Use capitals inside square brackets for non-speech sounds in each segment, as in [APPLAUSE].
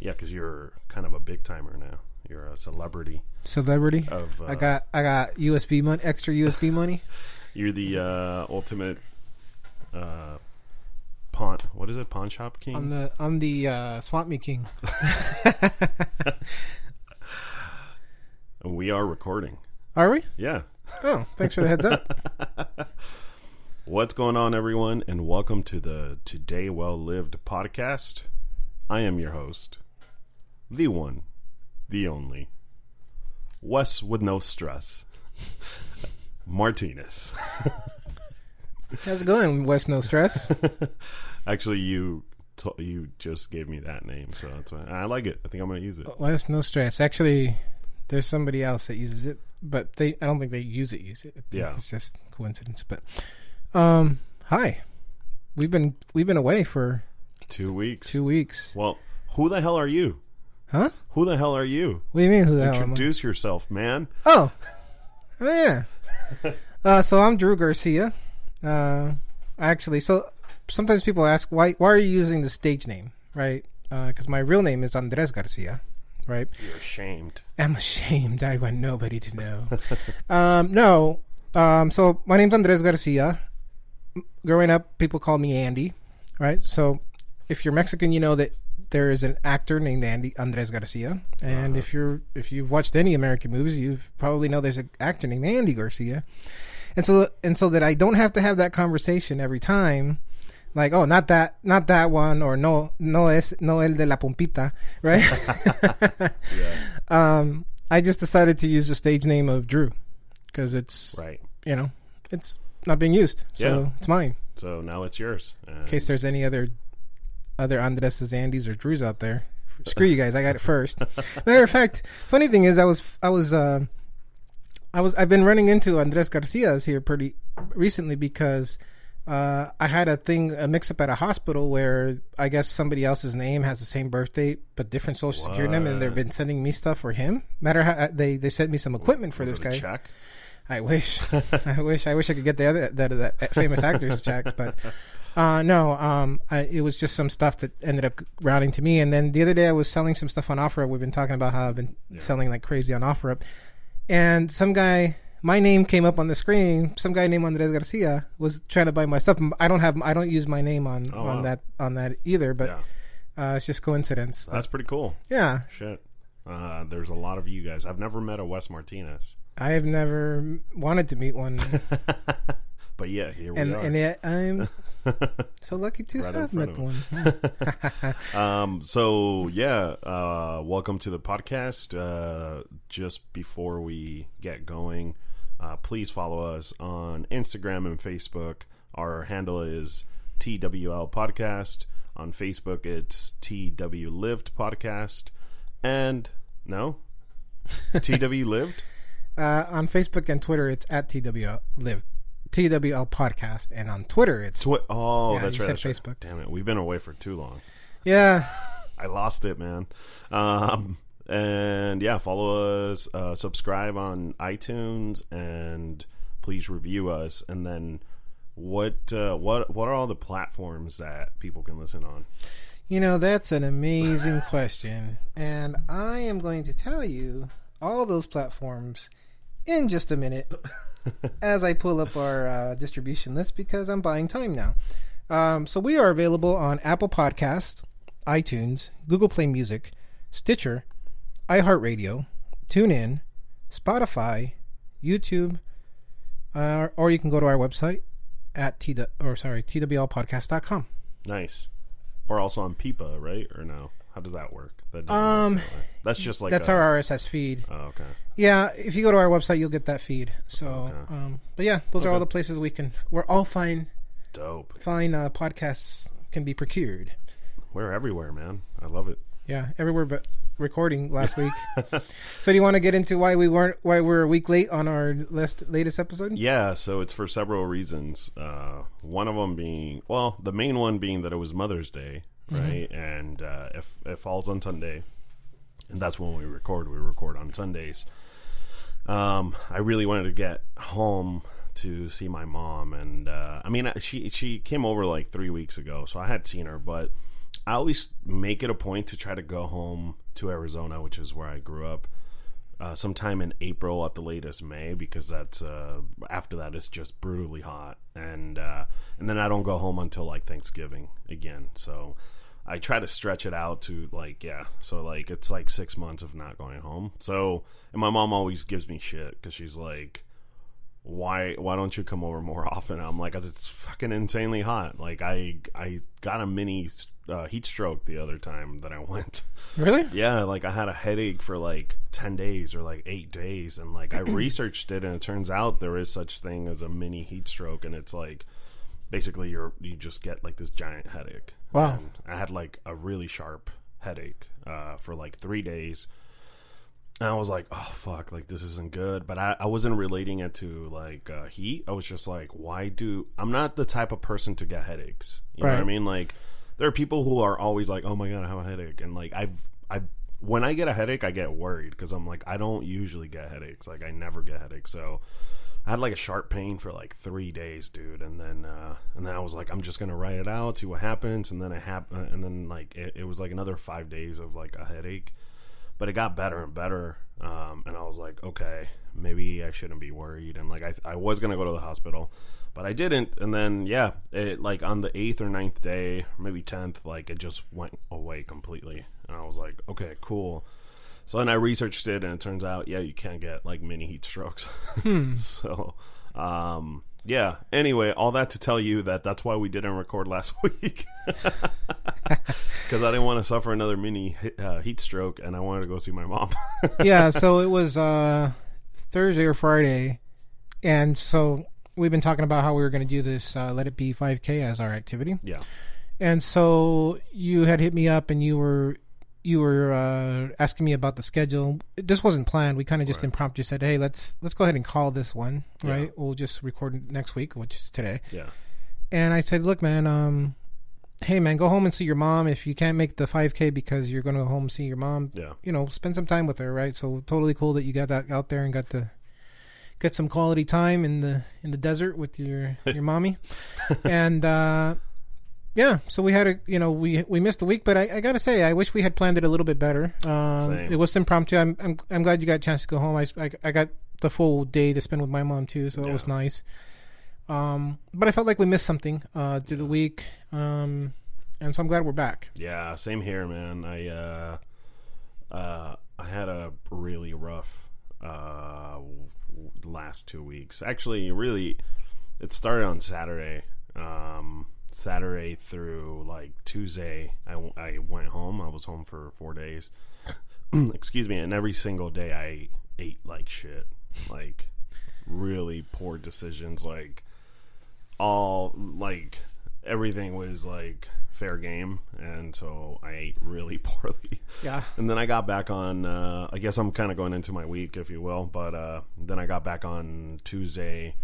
Yeah, because you're kind of a big timer now. You're a celebrity Celebrity. of. Uh, I got I got USB money, extra USB money. You're the uh, ultimate uh, pawn. What is it? Pawn shop king. I'm the I'm the uh, Swamp Me King. [LAUGHS] [LAUGHS] we are recording. Are we? Yeah. Oh, thanks for the heads up. [LAUGHS] What's going on, everyone, and welcome to the Today Well Lived podcast. I am your host, the one, the only, Wes with no stress, Martinez. How's it going, Wes No Stress? [LAUGHS] Actually, you t- you just gave me that name, so that's why I like it. I think I'm going to use it. Wes No Stress. Actually, there's somebody else that uses it, but they I don't think they use it. Use it. Yeah. it's just coincidence. But um, hi. We've been we've been away for Two weeks. two weeks. Well, who the hell are you? Huh? Who the hell are you? What do you mean? Who the hell? am I? Introduce yourself, man. Oh, oh yeah. [LAUGHS] uh, so I'm Drew Garcia. Uh, actually, so sometimes people ask why why are you using the stage name, right? Because my real name is Andres Garcia, right? You're ashamed. I'm ashamed. I want nobody to know. [LAUGHS] um, no. Um, so my name's Andres Garcia. Growing up, people called me Andy, right? So if you're Mexican, you know that there is an actor named Andy Andres Garcia, and if you're if you've watched any American movies, you probably know there's an actor named Andy Garcia. And so and so that I don't have to have that conversation every time. Like oh not that not that one or no no es no el de la pompita [LAUGHS] right yeah. um, I just decided to use the stage name of Drew because it's Right. you know it's not being used, so Yeah. it's mine. So now it's yours. And In case there's any other other Andreses, Andys, or Drews out there, screw you guys. I got it first. Matter of fact, funny thing is, I was I was uh, I was I've been running into Andres Garcia's here pretty recently because. Uh, I had a thing, a mix up at a hospital where I guess somebody else's name has the same birthday but different social security number, and they've been sending me stuff for him. Matter how they they sent me some equipment for Was this guy. check. I wish, [LAUGHS] I wish, I wish I could get the other that, that famous actor's [LAUGHS] check, but uh, no. Um, I, it was just some stuff that ended up routing to me. And then the other day, I was selling some stuff on OfferUp. We've been talking about how I've been selling like crazy on OfferUp, and some guy, my name came up on the screen. Some guy named Andres Garcia was trying to buy my stuff. I don't have, I don't use my name on Oh, on wow. that on that either, but Yeah. uh, it's just coincidence. That's pretty cool. yeah, Shit. Uh, there's a lot of you guys. I've never met a Wes Martinez. I have never wanted to meet one, [LAUGHS] But yeah, here we and are. and yet I'm [LAUGHS] [LAUGHS] so lucky to Right have met one. [LAUGHS] um, so yeah, uh, welcome to the podcast. Uh, just before we get going, uh, please follow us on Instagram and Facebook. Our handle is TWL Podcast. On Facebook, it's TW Lived Podcast. And no, [LAUGHS] TW Lived. Uh, on Facebook and Twitter, it's at TWL Live, TWL Podcast, and on Twitter, it's Twi- oh, Yeah, that's right. said that's right. Facebook. Damn it, we've been away for too long. yeah. I lost it, man. Um, and yeah, follow us, uh, subscribe on iTunes, and please review us. And then, what uh, what what are all the platforms that people can listen on? You know, that's an amazing question, and I am going to tell you all those platforms in just a minute [LAUGHS] as I pull up our uh, distribution list because I'm buying time now. Um, so we are available on Apple Podcast, iTunes, Google Play Music, Stitcher, iHeartRadio, TuneIn, Spotify, YouTube, uh, or you can go to our website at t or sorry twlpodcast.com. Nice. Or also on Pippa, right? Or no? How does that work? That doesn't Um, work that way. that's just like That's a, our RSS feed. Oh, okay. Yeah, if you go to our website, you'll get that feed. So, Okay. um, but yeah, those are all the places we can. We're all fine. Dope. Fine uh, podcasts can be procured. We're everywhere, man. I love it. Yeah, everywhere but recording last week. [LAUGHS] so, do you want to get into why we weren't why we're a week late on our last latest episode? Yeah, so it's for several reasons. Uh, one of them being, well, the main one being that it was Mother's Day, right? And uh, if it falls on Sunday, and that's when we record. We record on Sundays. Um, I really wanted to get home to see my mom, and uh, I mean, she she came over like three weeks ago, so I had seen her, but I always make it a point to try to go home to Arizona, which is where I grew up, uh, sometime in April at the latest May, because that's uh, after that it's just brutally hot, and uh, and then I don't go home until like Thanksgiving again. So I try to stretch it out to like yeah, so like it's like six months of not going home. So and my mom always gives me shit because she's like why why don't you come over more [LAUGHS] often? I'm like, cause it's fucking insanely hot. Like I I got a mini uh, heat stroke the other time that I went. [LAUGHS] Really? yeah, like I had a headache for like ten days or like eight days, and like I [CLEARS THROAT] researched it, and it turns out there is such thing as a mini heat stroke, and it's like basically you're you just get like this giant headache. Wow. And I had like a really sharp headache uh, for like three days. And I was like, oh fuck, like this isn't good. But I, I wasn't relating it to like uh, heat. I was just like, why do I'm not the type of person to get headaches. You know what I mean? Like there are people who are always like, oh my god, I have a headache, and like I've I when I get a headache, I get worried because I'm like I don't usually get headaches. Like I never get headaches, so. I had like a sharp pain for like three days, dude, and then uh, and then I was like, I'm just gonna write it out, see what happens, and then it hap- uh, and then like it, it was like another five days of like a headache, but it got better and better, um, and I was like, okay, maybe I shouldn't be worried, and like I I was gonna go to the hospital, but I didn't, and then yeah, it like on the eighth or ninth day, maybe tenth, like it just went away completely, and I was like, okay, cool. So then I researched it, and it turns out, yeah, you can get like mini heat strokes. [LAUGHS] so, um, yeah. Anyway, all that to tell you that that's why we didn't record last [LAUGHS] week [LAUGHS] because I didn't want to suffer another mini uh, heat stroke, and I wanted to go see my mom. yeah, so it was uh, Thursday or Friday, and so we've been talking about how we were going to do this uh, Let It Be 5K as our activity, yeah, and so you had hit me up and you were you were uh, asking me about the schedule. This wasn't planned. We kind of just Right. impromptu said, "Hey, let's let's go ahead and call this one, Yeah. right? We'll just record next week, which is today." yeah, And I said, "Look, man, um, hey, man, go home and see your mom. If you can't make the 5K because you're going to go home and see your mom, yeah, you know, spend some time with her, right? So totally cool that you got that out there and got to get some quality time in the in the desert with your your mommy. [LAUGHS] and uh yeah, so we had a you know we we missed a week, but I, I gotta say I wish we had planned it a little bit better. Um, Same. it was impromptu. I'm, I'm I'm glad you got a chance to go home. I I got the full day to spend with my mom too, so it was nice. Um, but I felt like we missed something uh through the week. Um, and so I'm glad we're back. yeah. Same here, man. I uh, uh, I had a really rough uh w- last two weeks. Actually, really, it started on Saturday. Um, Saturday through like Tuesday, I, w- I went home. I was home for four days. [CLEARS THROAT] Excuse me. And every single day, I ate like shit. Like really poor decisions. Like all like everything was like fair game, and so I ate really [LAUGHS] poorly. Yeah. And then I got back on. Uh, I guess I'm kind of going into my week, if you will. But uh, then I got back on Tuesday,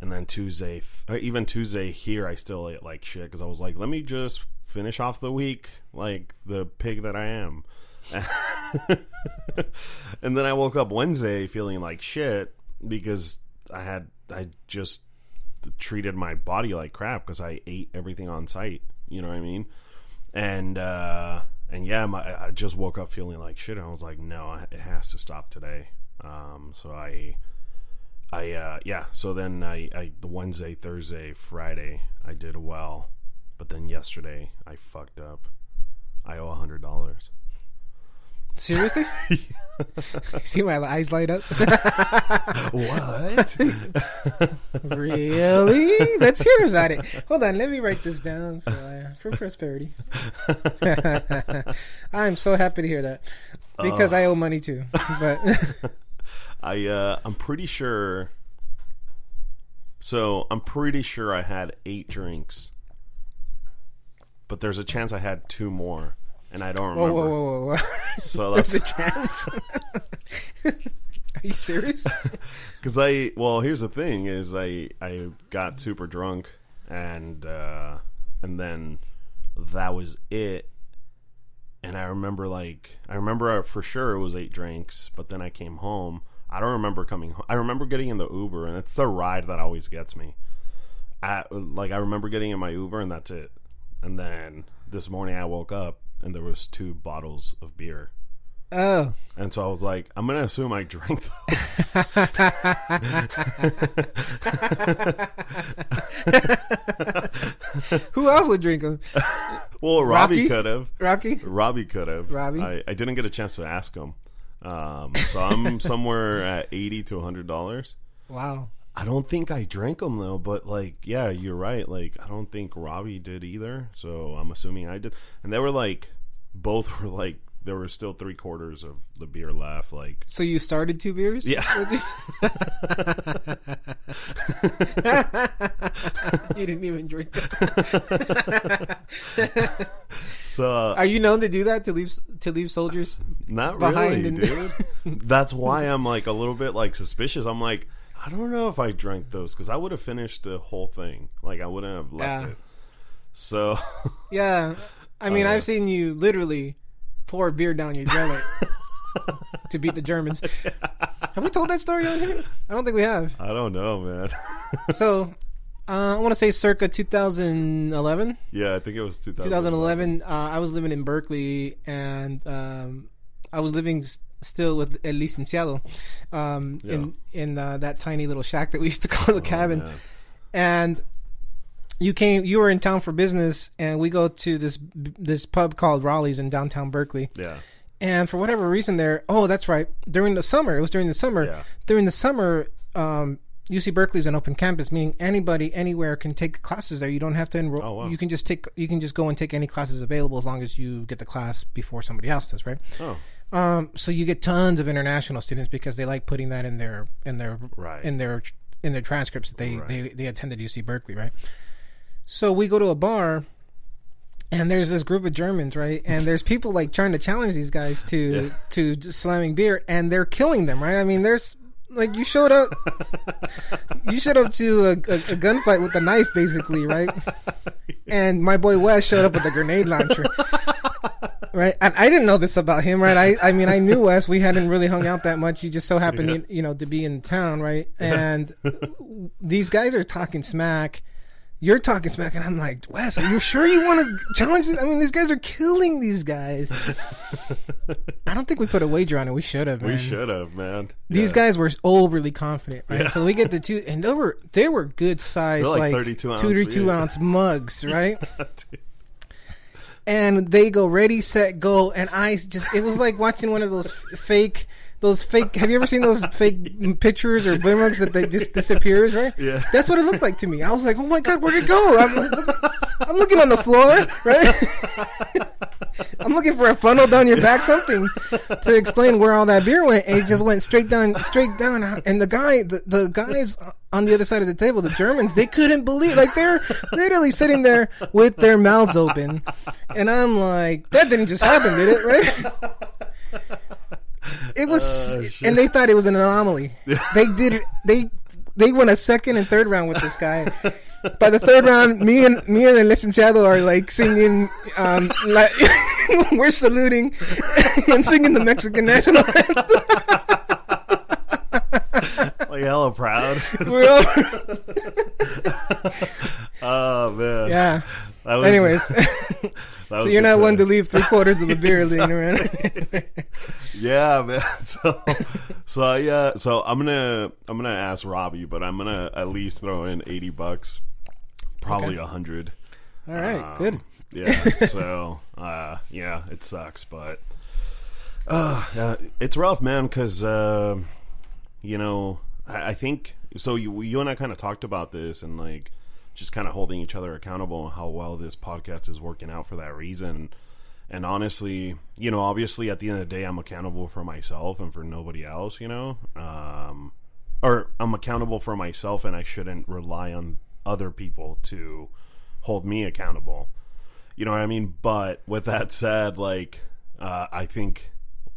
and then Tuesday, th- even Tuesday here, I still ate like shit because I was like, let me just finish off the week like the pig that I am. [LAUGHS] and then I woke up Wednesday feeling like shit because I had I just treated my body like crap because I ate everything on sight. You know what I mean? And uh, and yeah, my, I just woke up feeling like shit. I was like, no, it has to stop today. Um, so I, I uh, yeah. So then I, I the Wednesday, Thursday, Friday, I did well, but then yesterday I fucked up. I owe a hundred dollars. Seriously? [LAUGHS] [LAUGHS] See my eyes light up? What? [LAUGHS] really? Let's hear about it. Hold on, let me write this down so I, for prosperity. I'm so happy to hear that because I owe money too. But I uh I'm pretty sure so I'm pretty sure I had eight drinks. But there's a chance I had two more and I don't remember. whoa, whoa, whoa, whoa! So [LAUGHS] There's that's a chance. [LAUGHS] Are you serious? [LAUGHS] cuz I well, here's the thing is I I got super drunk and uh and then that was it. And I remember like I remember for sure it was eight drinks, but then I came home. I don't remember coming home. I remember getting in the Uber and it's the ride that always gets me. I, like I remember getting in my Uber and that's it. And then this morning I woke up and there was two bottles of beer. Oh, And so I was like, I'm gonna assume I drank those. [LAUGHS] who else would drink them? well, Robbie could have. Rocky. Robbie could have. Robbie? I, I didn't get a chance to ask him. Um, so I'm [LAUGHS] somewhere at eighty to hundred dollars. Wow. I don't think I drank them though, but like, yeah, you're right. Like, I don't think Robbie did either. So I'm assuming I did. And they were like, both were like, there were still three quarters of the beer left. Like, So you started two beers? Yeah. [LAUGHS] [LAUGHS] you didn't even drink. [LAUGHS] so Are you known to do that to leave to leave soldiers? Not behind really, and- dude. That's why I'm like a little bit like suspicious. I'm like, I don't know if I drank those because I would have finished the whole thing. Like I wouldn't have left Yeah. it. So Yeah. I mean, Uh, I've seen you literally pour a beer down your gullet to beat the Germans. [LAUGHS] Have we told that story on here? I don't think we have. I don't know, man. [LAUGHS] So, uh, I want to say circa 2011. yeah, I think it was 2011. 2011. Uh, I was living in Berkeley, and um, I was living s- still with El Licenciado um, in in uh, that tiny little shack that we used to call the cabin. Oh, man. And you came, you were in town for business, and we go to this this pub called Raleigh's in downtown Berkeley. Yeah, And for whatever reason, there. Oh, that's right. During the summer, it was during the summer. Yeah. During the summer, um, UC Berkeley is an open campus, meaning anybody anywhere can take classes there. You don't have to enroll. Oh, wow. You can just take. You can just go and take any classes available as long as you get the class before somebody else does, right? Oh, Um, so you get tons of international students because they like putting that in their in their Right. in their in their transcripts that they Right. they they attended UC Berkeley, right? So we go to a bar, and there's this group of Germans, right? And there's people like trying to challenge these guys to Yeah. to slamming beer, and they're killing them, right? I mean, there's like you showed up, you showed up to a, a, a gunfight with a knife, basically, right? [LAUGHS] And my boy Wes showed up with a grenade launcher. Right, and I didn't know this about him, right? I, I mean, I knew Wes. We hadn't really hung out that much. He just so happened, you know, to be in town, right? And [LAUGHS] these guys are talking smack. You're talking smack, and I'm like, Wes, are you sure you want to challenge? This? I mean, these guys are killing these guys. I don't think we put a wager on it. We should have. we should have, man. These Yeah. guys were overly confident, right? Yeah. So we get the two, and they were they were good size, They're like like, 32 ounce 32 beer. ounce mugs, [LAUGHS] right? and they go ready, set, go, and I just it was like watching one of those fake. Those fake. Have you ever seen those fake pictures or mugs that they just disappears? Right. Yeah. That's what it looked like to me. I was like, "Oh my god, where'd it go?" I'm, like, I'm looking on the floor, right? [LAUGHS] I'm looking for a funnel down your back, something to explain where all that beer went. And it just went straight down, straight down. And the guy, the, the guys on the other side of the table, the Germans, they couldn't believe, like they're literally sitting there with their mouths open. And I'm like, that didn't just happen, did it? Right? It was, Uh, and they thought it was an anomaly. [LAUGHS] They did it. They they went a second and third round with this guy. By the third round, me and me and the licenciado are like singing, um, like [LAUGHS] we're saluting [LAUGHS] and singing the Mexican national anthem. like hella proud. Oh man. yeah. Was, Anyways, so you're not one to leave three quarters of a [LAUGHS] beer laying around. [LAUGHS] Yeah, man. [LAUGHS] So, so yeah. So I'm gonna I'm gonna ask Robbie, but I'm gonna at least throw in eighty bucks, probably a hundred. All right, Um, good. Yeah. So, uh, yeah, it sucks, but uh, yeah, it's rough, man. Because uh, you know, I, I think so. You you and I kind of talked about this and like just kind of holding each other accountable and how well this podcast is working out for that reason. And honestly, you know, obviously at the end of the day, I'm accountable for myself and for nobody else, you know? Um, or I'm accountable for myself and I shouldn't rely on other people to hold me accountable. You know what I mean? But with that said, like, uh, I think,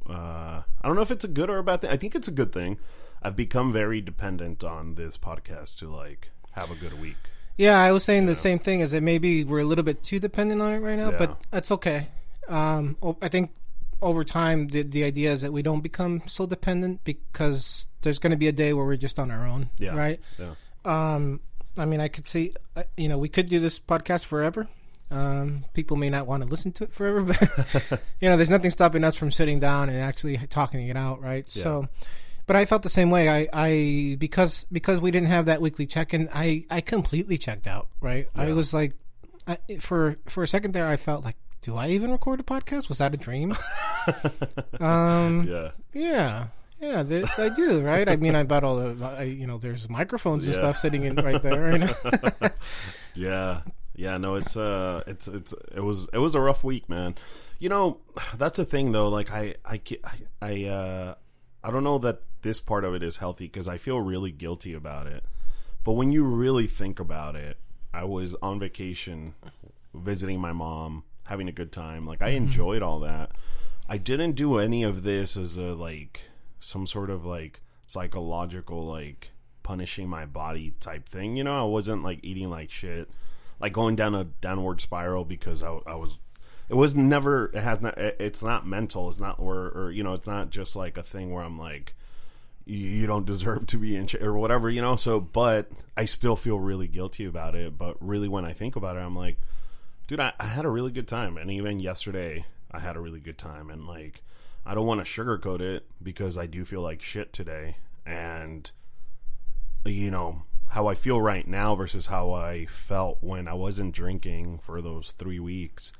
uh, I don't know if it's a good or a bad thing. I think it's a good thing. I've become very dependent on this podcast to, like, have a good week. Yeah, I was saying the same thing. Is that maybe we're a little bit too dependent on it right now, but that's okay. Um, I think over time the the idea is that we don't become so dependent because there's going to be a day where we're just on our own, Yeah. right? Yeah. Um, I mean, I could see, uh, you know, we could do this podcast forever. Um, people may not want to listen to it forever, [LAUGHS] but [LAUGHS] you know, there's nothing stopping us from sitting down and actually talking it out, right? So, but I felt the same way. I, I because because we didn't have that weekly check-in, I I completely checked out, right? I was like, I, for for a second there, I felt like, do I even record a podcast? Was that a dream? [LAUGHS] um, yeah. yeah. Yeah, I do, right? I mean, I bought all the, I, you know, there's microphones and stuff sitting in right there. You know? [LAUGHS] Yeah, yeah, no, it's uh, it's it's it was it was a rough week, man. You know, that's the thing though. Like I I I I, uh, I don't know that this part of it is healthy because I feel really guilty about it. But when you really think about it, I was on vacation, visiting my mom, having a good time. Like I mm-hmm. enjoyed all that. I didn't do any of this as a like some sort of like psychological like punishing my body type thing. You know, I wasn't like eating like shit, like going down a downward spiral because I, I was. It was never. It has not. It's not mental. It's not or or you know. It's not just like a thing where I'm like, you, don't deserve to be in ch- or whatever. You know. So, but I still feel really guilty about it. But really, when I think about it, I'm like, dude, I, I had a really good time, and even yesterday, I had a really good time, and like, I don't want to sugarcoat it because I do feel like shit today, and you know how I feel right now versus how I felt when I wasn't drinking for those three weeks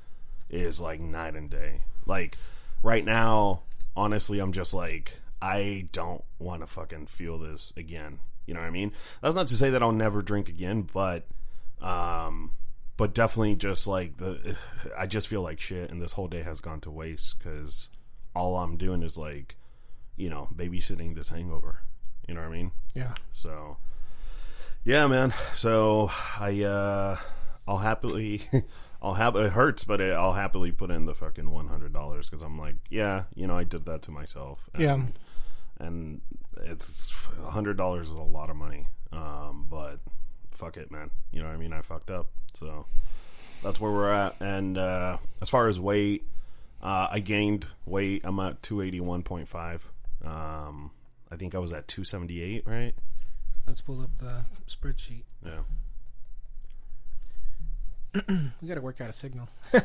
is like night and day. Like right now, honestly, I'm just like I don't want to fucking feel this again. You know what I mean? That's not to say that I'll never drink again, but um but definitely just like the [SIGHS] I just feel like shit and this whole day has gone to waste cuz all I'm doing is like you know, babysitting this hangover. You know what I mean? yeah. So, yeah, man. So I, uh, I'll happily, [LAUGHS] I'll have it hurts, but I'll happily put in the fucking one hundred dollars because I'm like, yeah, you know, I did that to myself. And, Yeah. and it's a hundred dollars is a lot of money. Um, but fuck it, man. You know what I mean? I fucked up. So that's where we're at. And uh, as far as weight, uh, I gained weight. I'm at two eighty one point five. Um, I think I was at two seventy eight, right? Let's pull up the spreadsheet. Yeah. [CLEARS THROAT] We got to work out a signal. [LAUGHS]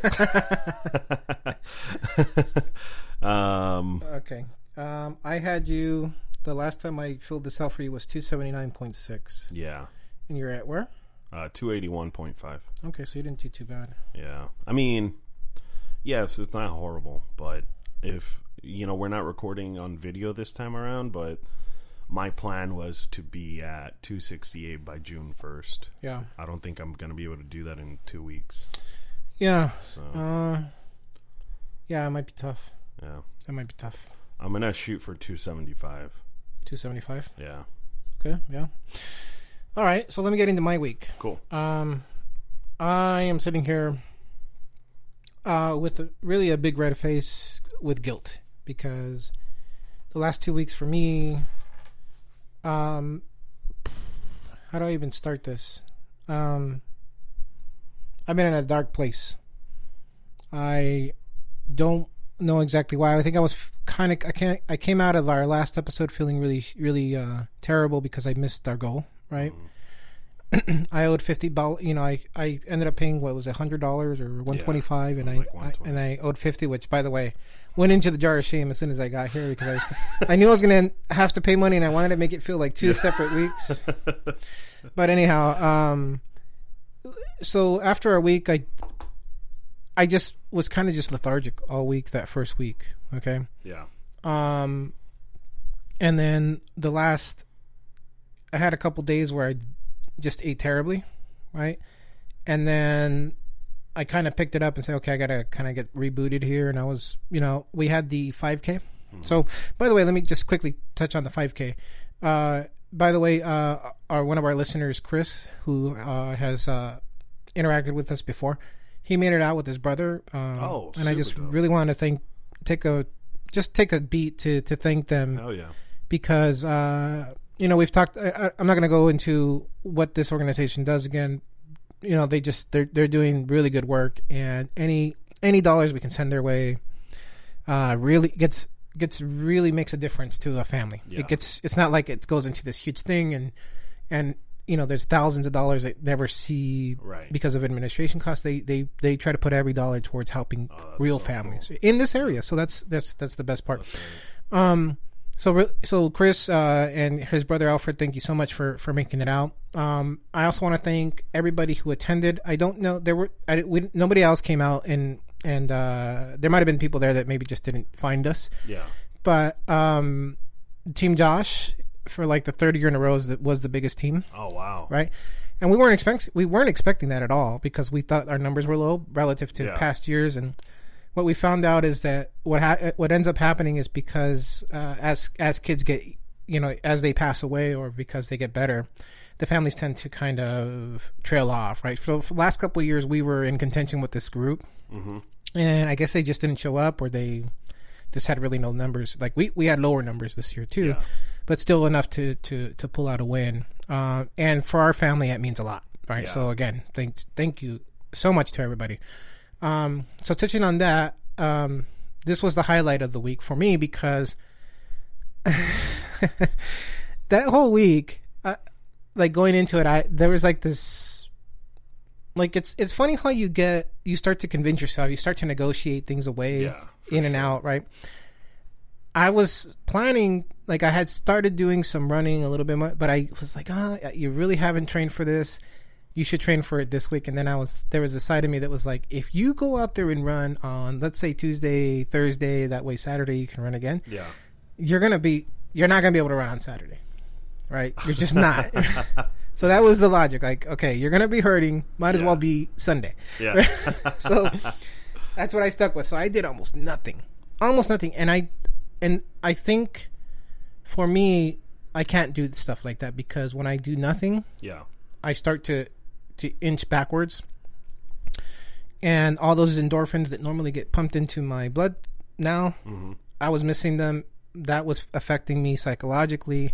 um, Okay. Um, I had you. The last time I filled this out for you was two seventy nine point six, yeah. and you're at where? Uh, two eighty one point five. Okay, so you didn't do too bad. Yeah. I mean, yes, it's not horrible, but if you know, we're not recording on video this time around, but my plan was to be at 268 by June 1st. Yeah. I don't think I'm going to be able to do that in 2 weeks. Yeah. So, Uh, yeah, it might be tough. yeah. It might be tough. I'm going to shoot for 275. Two seventy five. Yeah. Okay. Yeah. All right. So let me get into my week. Cool. Um, I am sitting here uh, with a, really a big red face with guilt because the last two weeks for me, um, how do I even start this? Um, I've been in a dark place. I don't know exactly why. I think I was kind of I can't I came out of our last episode feeling really really uh, terrible because I missed our goal. Right. [CLEARS THROAT] I owed fifty dollars. You know, I, I ended up paying what was it, hundred dollars or one twenty five, and I, like I 120. and I owed fifty. Which, by the way, went into the jar of shame as soon as I got here because I I knew I was gonna have to pay money, and I wanted to make it feel like two separate weeks. [LAUGHS] But anyhow, um, so after a week, I I just was kind of just lethargic all week that first week. Okay. Yeah. Um, and then the last, I had a couple days where I just ate terribly, right? And then I kind of picked it up and said, okay, I gotta kind of get rebooted here. And I was, you know, we had the 5K. So, by the way, let me just quickly touch on the 5K. Uh, by the way, uh, our one of our listeners, Chris, who uh, has uh, interacted with us before, he made it out with his brother. Um, Oh, and I just dope. really wanted to thank, take a, just take a beat to to thank them Hell yeah. because uh, you know we've talked. I, I- I'm not going to go into what this organization does again. You know, they just they're they're doing really good work, and any any dollars we can send their way, uh, really gets gets really makes a difference to a family. Yeah. It gets it's not like it goes into this huge thing and and you know there's thousands of dollars they never see Right. because of administration costs. They they they try to put every dollar towards helping Oh, real so families in this area. So that's that's that's the best part. Um, so so Chris uh, and his brother Alfred, thank you so much for for making it out. Um, I also want to thank everybody who attended. I don't know there were I, we, nobody else came out and and uh, there might have been people there that maybe just didn't find us. Yeah. But um, Team Josh for like the third year in a row is the, was the biggest team, Oh wow. right? And we weren't expect we weren't expecting that at all because we thought our numbers were low relative to Yeah. past years. And what we found out is that what ha- what ends up happening is because uh, as as kids get you know as they pass away or because they get better, the families tend to kind of trail off, right? So for the last couple of years, we were in contention with this group, and I guess they just didn't show up or they just had really no numbers. Like we, we had lower numbers this year too, Yeah. but still enough to to to pull out a win. Uh, and for our family, that means a lot, right? Yeah. So again, thank thank you so much to everybody. Um, so touching on that, um, this was the highlight of the week for me because [LAUGHS] that whole week, I, like going into it, I there was like this like it's it's funny how you get you start to convince yourself you start to negotiate things away Yeah, in and out right? I was planning like i had started doing some running a little bit more but i was like ah you really haven't trained for this you should train for it this week and then i was there was a side of me that was like if you go out there and run on let's say tuesday thursday that way saturday you can run again Yeah. you're gonna be you're not gonna be able to run on Saturday, right? You're just [LAUGHS] not. so that was the logic. Like, okay, you're gonna be hurting. Might as Yeah. well be Sunday. Yeah. [LAUGHS] so that's what I stuck with. So I did almost nothing, almost nothing, and I and I think for me, I can't do stuff like that because when I do nothing, yeah. I start to to inch backwards, and all those endorphins that normally get pumped into my blood now, mm-hmm. I was missing them. That was affecting me psychologically.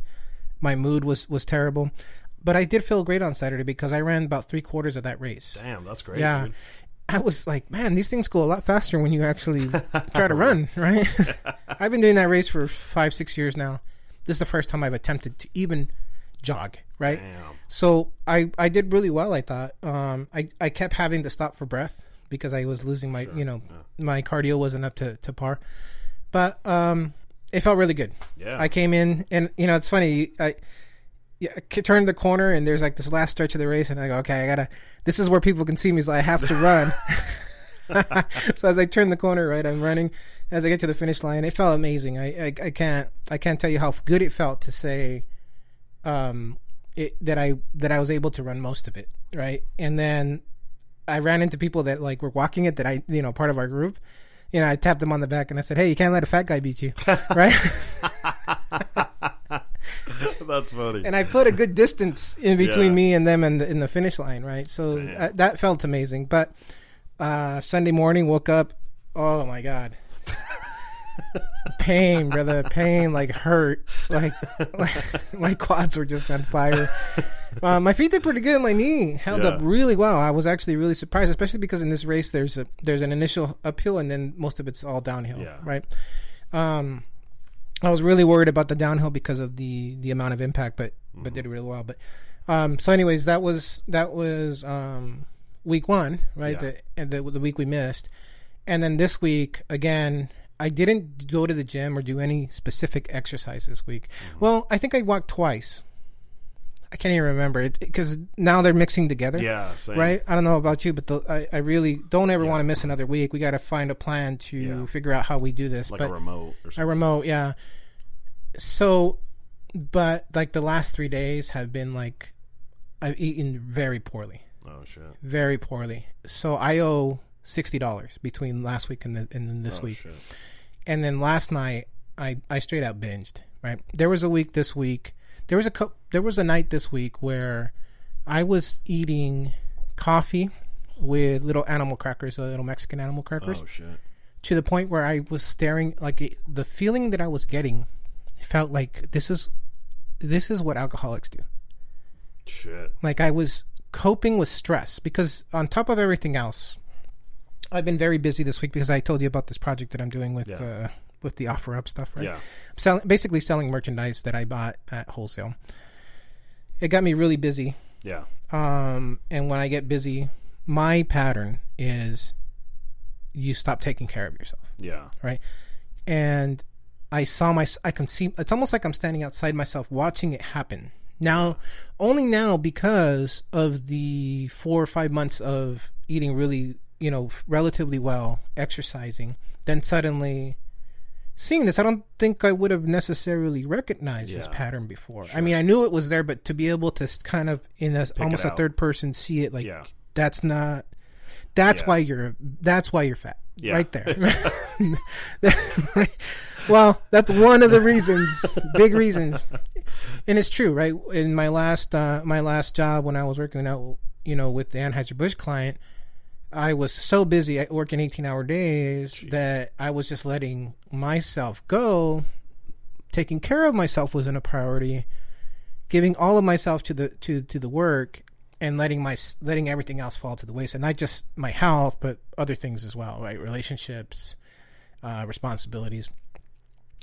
My mood was was terrible, but I did feel great on Saturday because I ran about three quarters of that race. Damn, that's great. Yeah. dude. I was like, man, these things go a lot faster when you actually [LAUGHS] try to run, right? [LAUGHS] I've been doing that race for five, six years now. This is the first time I've attempted to even jog, right? Damn. So I I did really well. I thought. Um, I I kept having to stop for breath because I was losing my you know my cardio wasn't up to to par, but um, it felt really good. Yeah. I came in and you know it's funny. I yeah, I turned the corner and there's like this last stretch of the race and I go okay I gotta this is where people can see me so I have to [LAUGHS] run. [LAUGHS] so as I turn the corner, right, I'm running. As I get to the finish line, it felt amazing. I, I, I can't I can't tell you how good it felt to say, um, it, that I that I was able to run most of it, right? And then I ran into people that like were walking it that I you know part of our group. You know, I tapped them on the back and I said, "Hey, you can't let a fat guy beat you, [LAUGHS] right?" that's funny. and I put a good distance in between Yeah. me and them in the, in the finish line, right? So Damn. uh, that felt amazing. But uh, Sunday morning, woke up. Oh my god, [LAUGHS] pain, brother, pain, like hurt, like, [LAUGHS] like my quads were just on fire. Uh, my feet did pretty good. My knee held Yeah. up really well. I was actually really surprised, especially because in this race there's a there's an initial uphill and then most of it's all downhill, Yeah. right? Um, I was really worried about the downhill because of the the amount of impact, but but did really well. But um, so, anyways, that was that was um, week one, right? Yeah. The, the the week we missed, and then this week again. I didn't go to the gym or do any specific exercise this week. Well, I think I walked twice. I can't even remember it because now they're mixing together yeah. Same. right? I don't know about you, but the, I, I really don't ever want to miss another week. We got to find a plan to Yeah. figure out how we do this. Like but a remote or a remote, yeah. So, but like the last three days have been like I've eaten very poorly, oh shit. very poorly. So I owe sixty dollars between last week and, the, and then this oh, week. Shit. And then last night, I I straight out binged. Right, there was a week this week. There was a co- there was a night this week where I was eating coffee with little animal crackers, uh, little Mexican animal crackers, Oh shit. to the point where I was staring like it, the feeling that I was getting felt like this is this is what alcoholics do. Shit. Like I was coping with stress because on top of everything else, I've been very busy this week because I told you about this project that I'm doing with Yeah. uh, with the OfferUp stuff, right? Yeah. selling basically selling merchandise that I bought at wholesale. It got me really busy Yeah. Um, and when I get busy, my pattern is you stop taking care of yourself. Yeah. right? And I saw my, I can see, it's almost like I'm standing outside myself watching it happen. Now, only now because of the four or five months of eating really, you know, relatively well, exercising, then suddenly seeing this, I don't think I would have necessarily recognized this pattern before. I mean, I knew it was there, but to be able to kind of in a almost a third person see it, like Yeah. that's not. That's Yeah. why you're. That's why you're fat. Yeah. Right there. [LAUGHS] [LAUGHS] well, that's one of the reasons, big reasons, and it's true, right? In my last uh, my last job when I was working out, you know, with the Anheuser Busch client, I was so busy at working eighteen hour days that I was just letting myself go. Taking care of myself wasn't a priority. Giving all of myself to the to to the work and letting my letting everything else fall to the wayside. Not just my health, but other things as well, right? Relationships, uh, responsibilities.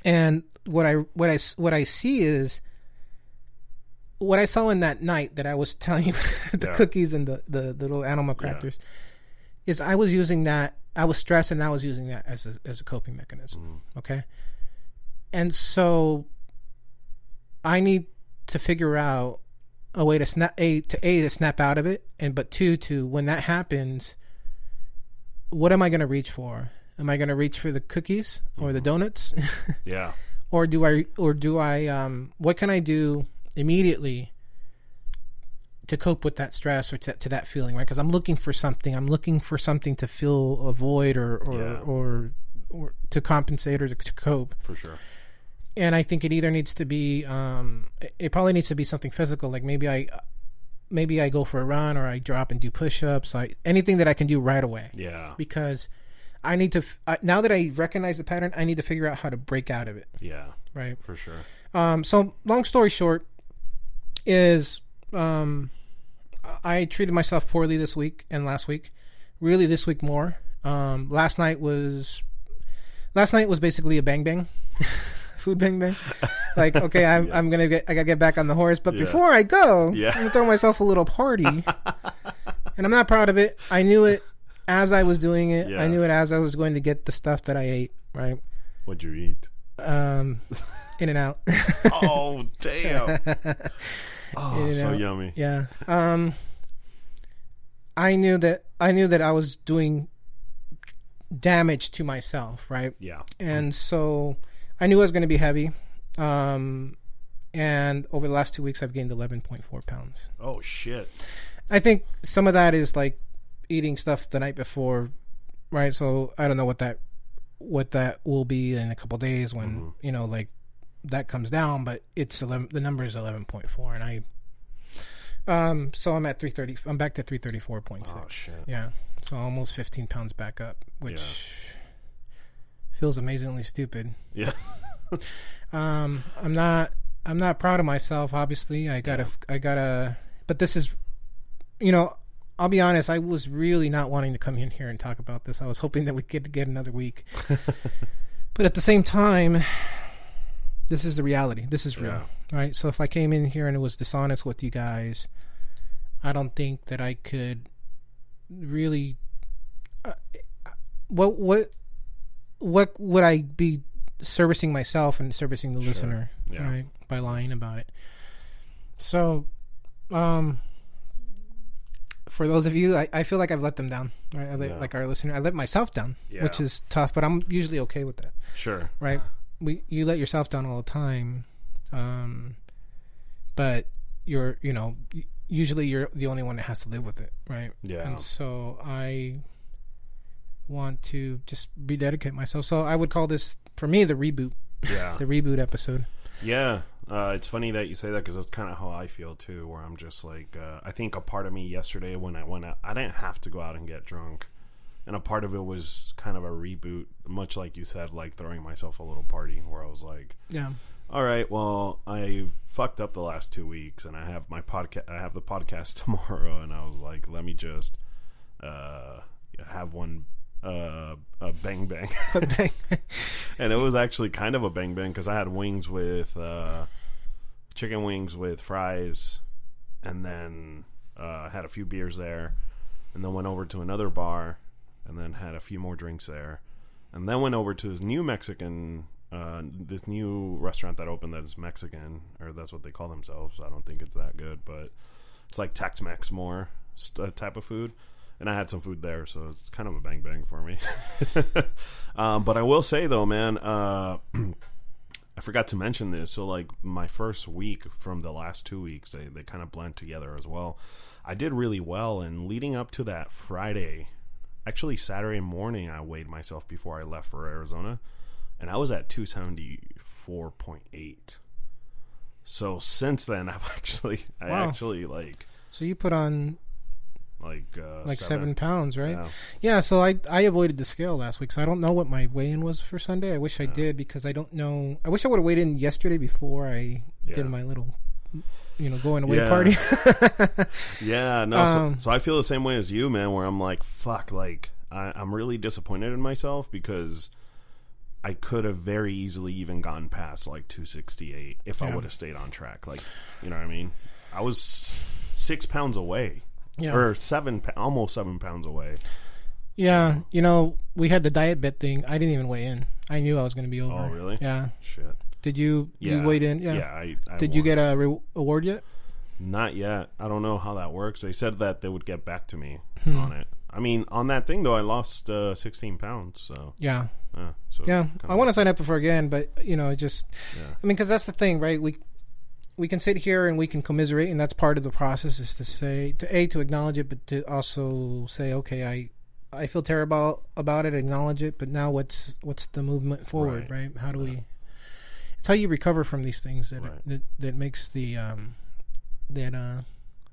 And what I what I what I see is what I saw in that night that I was [LAUGHS] telling you the Yeah. cookies and the, the the little animal crackers is I was using that I was stressed and I was using that as a as a coping mechanism. Okay. And so I need to figure out a way to snap a to a to snap out of it and but two to when that happens what am I going to reach for? Am I going to reach for the cookies or the donuts? [LAUGHS] Yeah. or do I or do I um what can I do immediately to cope with that stress or to, to that feeling right because I'm looking for something I'm looking for something to fill a void or or Yeah. or, or to compensate or to, to cope For sure. and I think it either needs to be um it- probably needs to be something physical like maybe I maybe I go for a run or I drop and do push-ups I anything that I can do right away Yeah. because I need to f- I, now that I recognize the pattern I need to figure out how to break out of it Yeah. right For sure. um, so long story short is um, I treated myself poorly this week and last week. Really, this week more. Um, last night was last night was basically a bang bang, [LAUGHS] food bang bang. Like, [LAUGHS] okay, I'm, I'm gonna get I gotta get back on the horse, but Yeah. before I go, Yeah. I'm gonna throw myself a little party, [LAUGHS] and I'm not proud of it. I knew it as I was doing it. Yeah. I knew it as I was going to get the stuff that I ate. Right, What'd you eat? um, in and out. Oh damn! [LAUGHS] Oh, so know, yummy. Yeah. Um I knew that I knew that I was doing damage to myself, right? Yeah. And so I knew I was going to be heavy. Um and over the last 2 weeks I've gained 11.4 pounds. Oh shit. I think some of that is like eating stuff the night before, right? So I don't know what that what that will be in a couple days when, Mhm. you know, like that comes down, but it's 11 the number is 11.4 and I um so I'm at 330 I'm back to 334.6. Oh shit. Yeah. So almost 15 pounds back up, which feels amazingly stupid. Yeah. [LAUGHS] Um, I'm not. I'm not proud of myself. Obviously, I gotta. I gotta. But this is, you know, I'll be honest. I was really not wanting to come in here and talk about this. I was hoping that we could get another week. [LAUGHS] but at the same time, this is the reality. This is real, right? So if I came in here and it was dishonest with you guys, I don't think that I could really. Uh, what what what would I be servicing myself and servicing the listener, Yeah. right? By lying about it. So, um, for those of you, I, I feel like I've let them down, right? I let, Yeah. Like our listener, I let myself down, Yeah. which is tough, but I'm usually okay with that, Sure. right? We you let yourself down all the time, um, but you're you know usually you're the only one that has to live with it, right? Yeah. And so I want to just rededicate myself. So I would call this for me the reboot, Yeah. [LAUGHS] the reboot episode. Yeah, uh, it's funny that you say that because that's kind of how I feel too. Where I'm just like, uh, I think a part of me yesterday when I went out, I didn't have to go out and get drunk, and a part of it was kind of a reboot, much like you said, like throwing myself a little party where I was like, Yeah. all right, well, I fucked up the last two weeks, and I have my podcast. I have the podcast [LAUGHS] tomorrow, and I was like, let me just uh, have one uh, a bang bang. [LAUGHS] bang." and it was actually kind of a bang bang because I had wings with uh, chicken wings with fries, and then Uh, had a few beers there, and then went over to another bar, and then had a few more drinks there, and then went over to this new Mexican, uh, this new restaurant that opened that is Mexican, or that's what they call themselves. I don't think it's that good, but it's like Tex-Mex more st- uh, type of food. And I had some food there, so it's kind of a bang bang for me. [LAUGHS] um, but I will say though, man, uh, [CLEARS THROAT] I forgot to mention this. So like my first week from the last two weeks, they they kind of blend together as well. I did really well, and leading up to that Friday, actually Saturday morning, I weighed myself before I left for Arizona, and I was at two seventy four point eight. So since then, [LAUGHS] I've actually, I Wow. actually like So you put on like uh, like seven, pounds, right? Yeah. Yeah, so I I avoided the scale last week, so I don't know what my weigh-in was for Sunday. I wish I did because I don't know. I wish I would have weighed in yesterday before I Yeah. did my little, you know, going away Yeah. party. [LAUGHS] Yeah, no. Um, so, so I feel the same way as you, man. Where I'm like, fuck, like I, I'm really disappointed in myself because I could have very easily even gone past like 268 if I would have stayed on track. Like, you know what I mean? I was six pounds away, yeah, or seven, almost seven pounds away. yeah. You know, we had the diet bet thing. I didn't even weigh in. I knew I was going to be over. Oh, really? Yeah. Shit. Did you? Yeah. You weighed in? Yeah. Yeah. I, I Did you get a re- award yet? Not yet. I don't know how that works. They said that they would get back to me Hmm. on it. I mean, on that thing though, I lost uh, 16 pounds. So Yeah. uh, so Yeah. I want to sign up for again, but you know, it just. Yeah. I mean, because that's the thing, right? We we can sit here and we can commiserate, and that's part of the process. Is to say to a to acknowledge it, but to also say, okay, I I feel terrible about it, acknowledge it, but now what's what's the movement forward, right? Right. How do we? It's how you recover from these things that Right. that, that makes the um that uh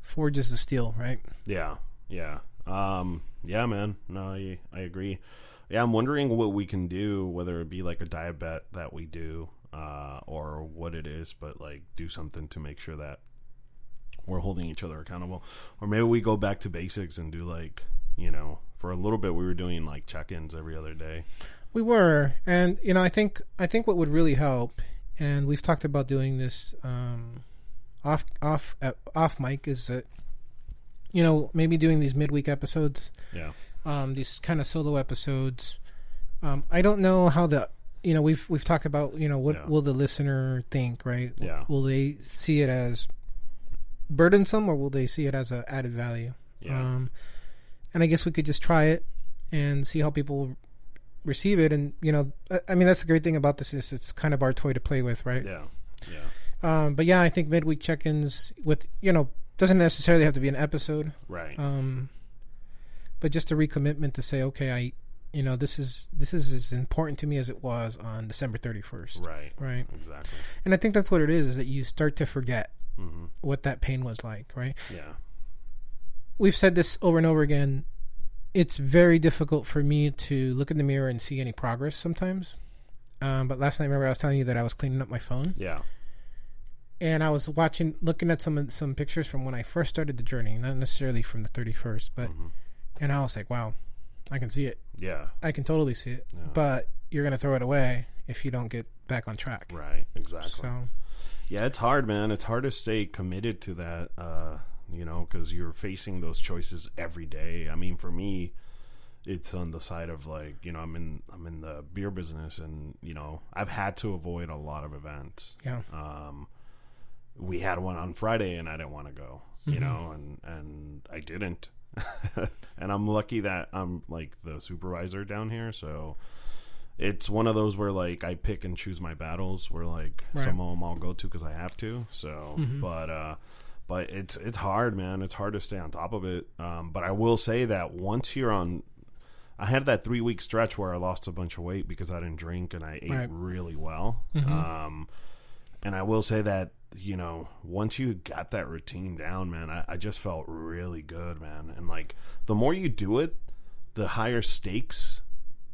forges the steel, right? Yeah, yeah, um, yeah, man. No, I I agree. Yeah, I'm wondering what we can do, whether it be like a diet bet that we do, uh, or what it is, but like do something to make sure that we're holding each other accountable, or maybe we go back to basics and do like you know, for a little bit we were doing like check-ins every other day. We were, and you know, I think I think what would really help, and we've talked about doing this um, off off uh, off mic, is that you know maybe doing these midweek episodes, Yeah, um, these kind of solo episodes. Um, I don't know how the you know we've we've talked about you know what Yeah. will the listener think, right? Yeah. Will they see it as burdensome, or will they see it as an added value? yeah, Um, and I guess we could just try it and see how people receive it. And you know, I, mean, that's the great thing about this is it's kind of our toy to play with, right? yeah, yeah, Um, but yeah, I think midweek check-ins with you know doesn't necessarily have to be an episode, right. um, but just a recommitment to say, okay, I, you know, this is this is as important to me as it was on December thirty first, right, right? exactly. And I think that's what it is: is that you start to forget hmm what that pain was like, right? Yeah, we've said this over and over again. It's very difficult for me to look in the mirror and see any progress sometimes. Um, but last night, remember, I was telling you that I was cleaning up my phone, yeah, and I was watching, looking at some some pictures from when I first started the journey, not necessarily from the thirty first, but Mhm. and I was like, wow, I can see it. yeah, I can totally see it. Yeah. But you're gonna throw it away if you don't get back on track. right, exactly. So Yeah, it's hard, man. It's hard to stay committed to that, uh, you know, because you're facing those choices every day. I mean, for me, it's on the side of like, you know, I'm in I'm in the beer business, and you know, I've had to avoid a lot of events. yeah, Um, we had one on Friday, and I didn't want to go, you know, and and I didn't. [LAUGHS] and I'm lucky that I'm like the supervisor down here, so it's one of those where like I pick and choose my battles. Where like Right. some of them I'll go to because I have to. So, Mhm. but uh, but it's it's hard, man. It's hard to stay on top of it. Um, but I will say that once you're on. I had that three week stretch where I lost a bunch of weight because I didn't drink and I ate Right. really well. Mhm. Um, and I will say that you know once you got that routine down, man, I, I just felt really good, man. And like the more you do it, the higher stakes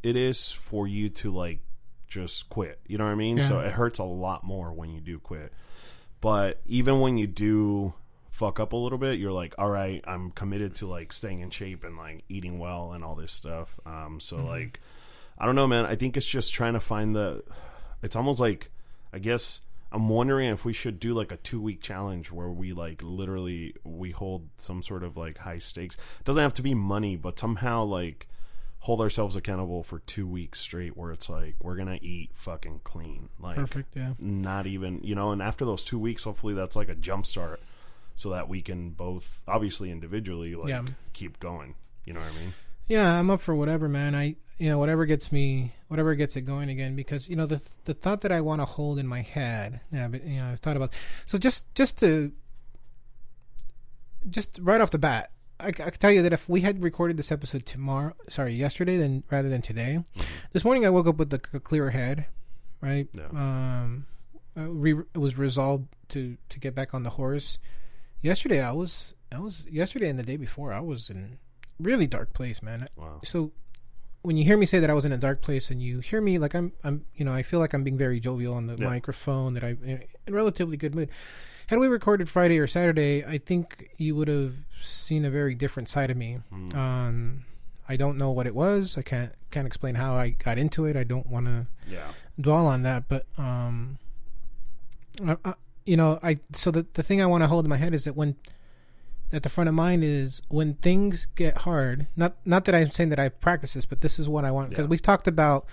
it is for you to like just quit. You know what I mean? So it hurts a lot more when you do quit. But even when you do fuck up a little bit, you're like, all right, I'm committed to like staying in shape and like eating well and all this stuff. Um, so like, I don't know, man. I think it's just trying to find the. It's almost like, I guess I'm wondering if we should do like a two week challenge where we like literally we hold some sort of like high stakes. It doesn't have to be money, but somehow like hold ourselves accountable for two weeks straight where it's like we're gonna eat fucking clean. Like Perfect. Yeah. not even you know, and after those two weeks hopefully that's like a jump start so that we can both obviously individually like Yeah. keep going. You know what I mean? Yeah, I'm up for whatever, man. I you know whatever gets me, whatever gets it going again. Because you know the the thought that I want to hold in my head. Yeah, but you know I've thought about. So just just to just right off the bat, I, I can tell you that if we had recorded this episode tomorrow, sorry, yesterday, then rather than today, this morning I woke up with a clearer head, right? Yeah. Um, I re- it was resolved to to get back on the horse. Yesterday I was I was yesterday and the day before I was in really dark place, man. Wow. So when you hear me say that I was in a dark place and you hear me like I'm I'm you know I feel like I'm being very jovial on the Yeah. microphone that I'm in in relatively good mood. Had we recorded Friday or Saturday, I think you would have seen a very different side of me. Mm. Um, I don't know what it was. I can't can't explain how I got into it. I don't want to Yeah. dwell on that, but um, I, I, you know, I so the the thing I want to hold in my head is that when at the front of mind is when things get hard. Not not that I'm saying that I practice this, but this is what I want because Yeah. we've talked about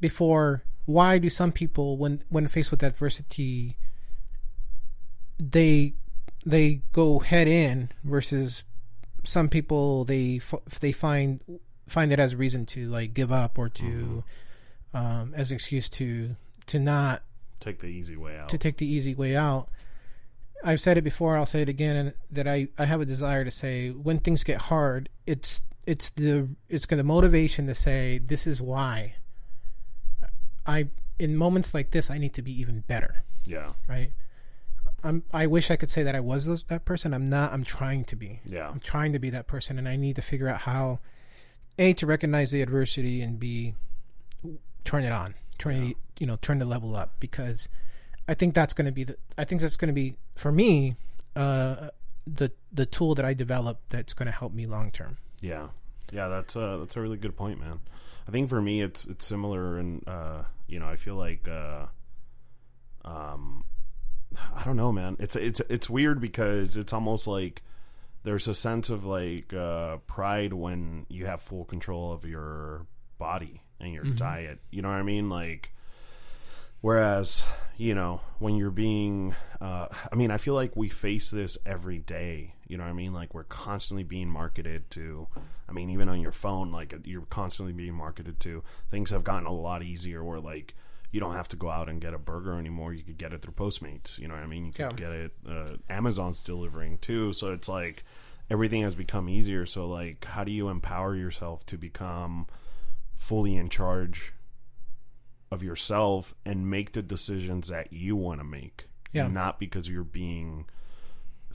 before. Why do some people, when when faced with adversity, they they go head in versus some people they they find find it as a reason to like give up or to um, as an excuse to to not Take the easy way out. to take the easy way out. I've said it before. I'll say it again, and that I, I have a desire to say when things get hard, it's it's the it's the motivation to say this is why. I in moments like this, I need to be even better. yeah. Right. I'm. I wish I could say that I was those, that person. I'm not. I'm trying to be. Yeah. I'm trying to be that person, and I need to figure out how, a, to recognize the adversity, and b, turn it on, turn it, you know, turn the level up, because I think that's going to be the. I think that's going to be for me, uh, the the tool that I develop that's going to help me long term. Yeah, yeah, that's a that's a really good point, man. I think for me, it's it's similar, and uh, you know, I feel like, uh, um, I don't know, man. It's it's it's weird because it's almost like there's a sense of like uh, pride when you have full control of your body and your diet. You know what I mean? Like, whereas you know when you're being, uh, I mean, I feel like we face this every day. You know what I mean? Like we're constantly being marketed to. I mean, even on your phone, like you're constantly being marketed to. Things have gotten a lot easier. Where like you don't have to go out and get a burger anymore. You could get it through Postmates. You know what I mean? You could Yeah. get it. Uh, Amazon's delivering too. So it's like everything has become easier. So like, how do you empower yourself to become fully in charge of yourself and make the decisions that you want to make? Yeah. Not because you're being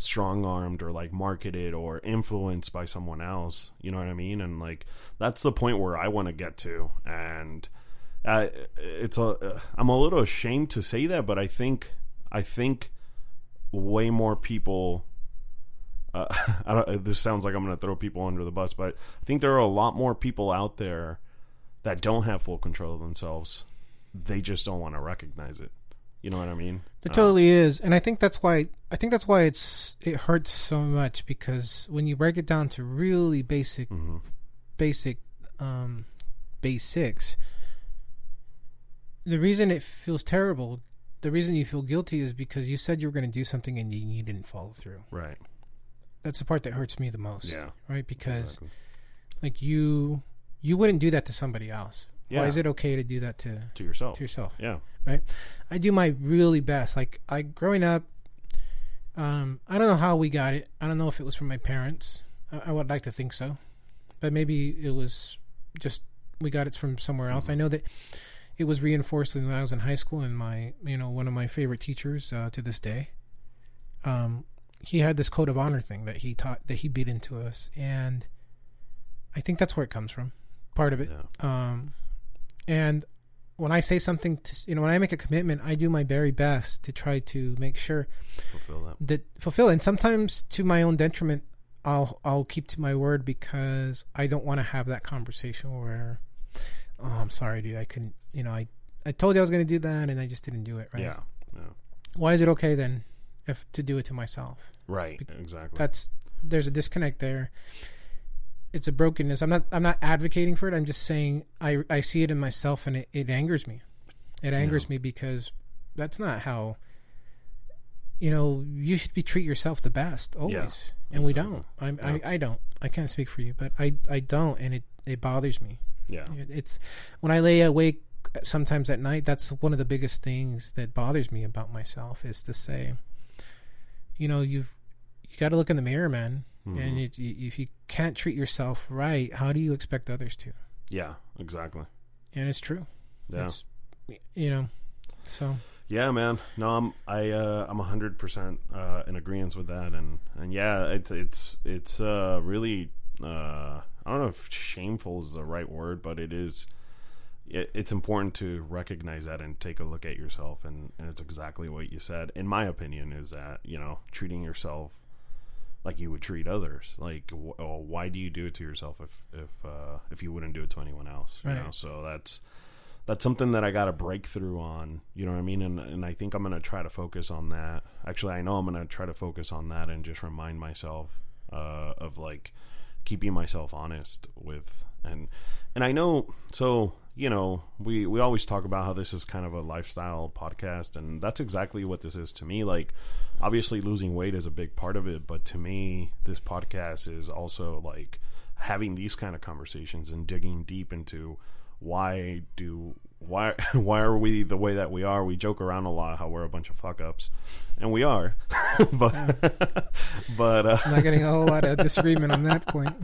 strong armed or like marketed or influenced by someone else. You know what I mean? And like that's the point where I want to get to. And uh, it's a I'm a little ashamed to say that, but I think I think way more people. Uh, [LAUGHS] I don't, this sounds like I'm going to throw people under the bus, but I think there are a lot more people out there that don't have full control of themselves. They just don't want to recognize it. You know what I mean? There totally is, and I think that's why I think that's why it's it hurts so much because when you break it down to really basic, hmm basic, um, basics, the reason it feels terrible, the reason you feel guilty is because you said you were going to do something and you, you didn't follow through. Right. That's the part that hurts me the most. Yeah. Right, because Exactly. like you, you wouldn't do that to somebody else. Yeah. Why is it okay to do that to To yourself. to yourself? Yeah. right? I do my really best. Like I growing up, um, I don't know how we got it. I don't know if it was from my parents. I, I would like to think so, but maybe it was just we got it from somewhere else. I know that it was reinforced when I was in high school, and my you know one of my favorite teachers uh, to this day. Um, he had this code of honor thing that he taught that he beat into us, and I think that's where it comes from. Part of it. Yeah. Um, and when I say something, to, you know, when I make a commitment, I do my very best to try to make sure Fulfill that. that fulfill. And sometimes, to my own detriment, I'll I'll keep to my word because I don't want to have that conversation where, oh, I'm sorry, dude, I couldn't. You know, I I told you I was going to do that, and I just didn't do it. Right. Yeah. Yeah. why is it okay then if to do it to myself? Right. Exactly. That's there's a disconnect there. It's a brokenness. I'm not I'm not advocating for it. I'm just saying I I see it in myself and it, it angers me. It angers me because that's not how you know, you should be treat yourself the best always. and we don't. I'm, Yeah. I I don't. I can't speak for you, but I I don't and it it bothers me. yeah. It- It's when I lay awake sometimes at night. That's one of the biggest things that bothers me about myself is to say, you know, you've you got to look in the mirror, man. Mhm. And it, you, if you can't treat yourself right, how do you expect others to? Yeah. Exactly. And it's true. Yeah. It's, you know, so Yeah, man. No, I'm I uh I'm hundred percent uh in agreement with that and and yeah, it's it's it's uh really uh I don't know if shameful is the right word, but it is it, it's important to recognize that and take a look at yourself and, and it's exactly what you said. In my opinion is that, you know, treating yourself like you would treat others. Like wh- oh, why do you do it to yourself if if uh if you wouldn't do it to anyone else, you Right. know? So that's that's something that I got a breakthrough on. You know what I mean? And and I think I'm gonna try to focus on that. Actually, I know I'm gonna try to focus on that and just remind myself uh, of like keeping myself honest with and and I know so you know we we always talk about how this is kind of a lifestyle podcast and that's exactly what this is to me. Like obviously losing weight is a big part of it but to me this podcast is also like having these kind of conversations and digging deep into why do why [LAUGHS] why are we the way that we are? We joke around a lot how we're a bunch of fuck ups. And we are. [LAUGHS] But [LAUGHS] but uh I'm not getting a whole lot of disagreement on that point.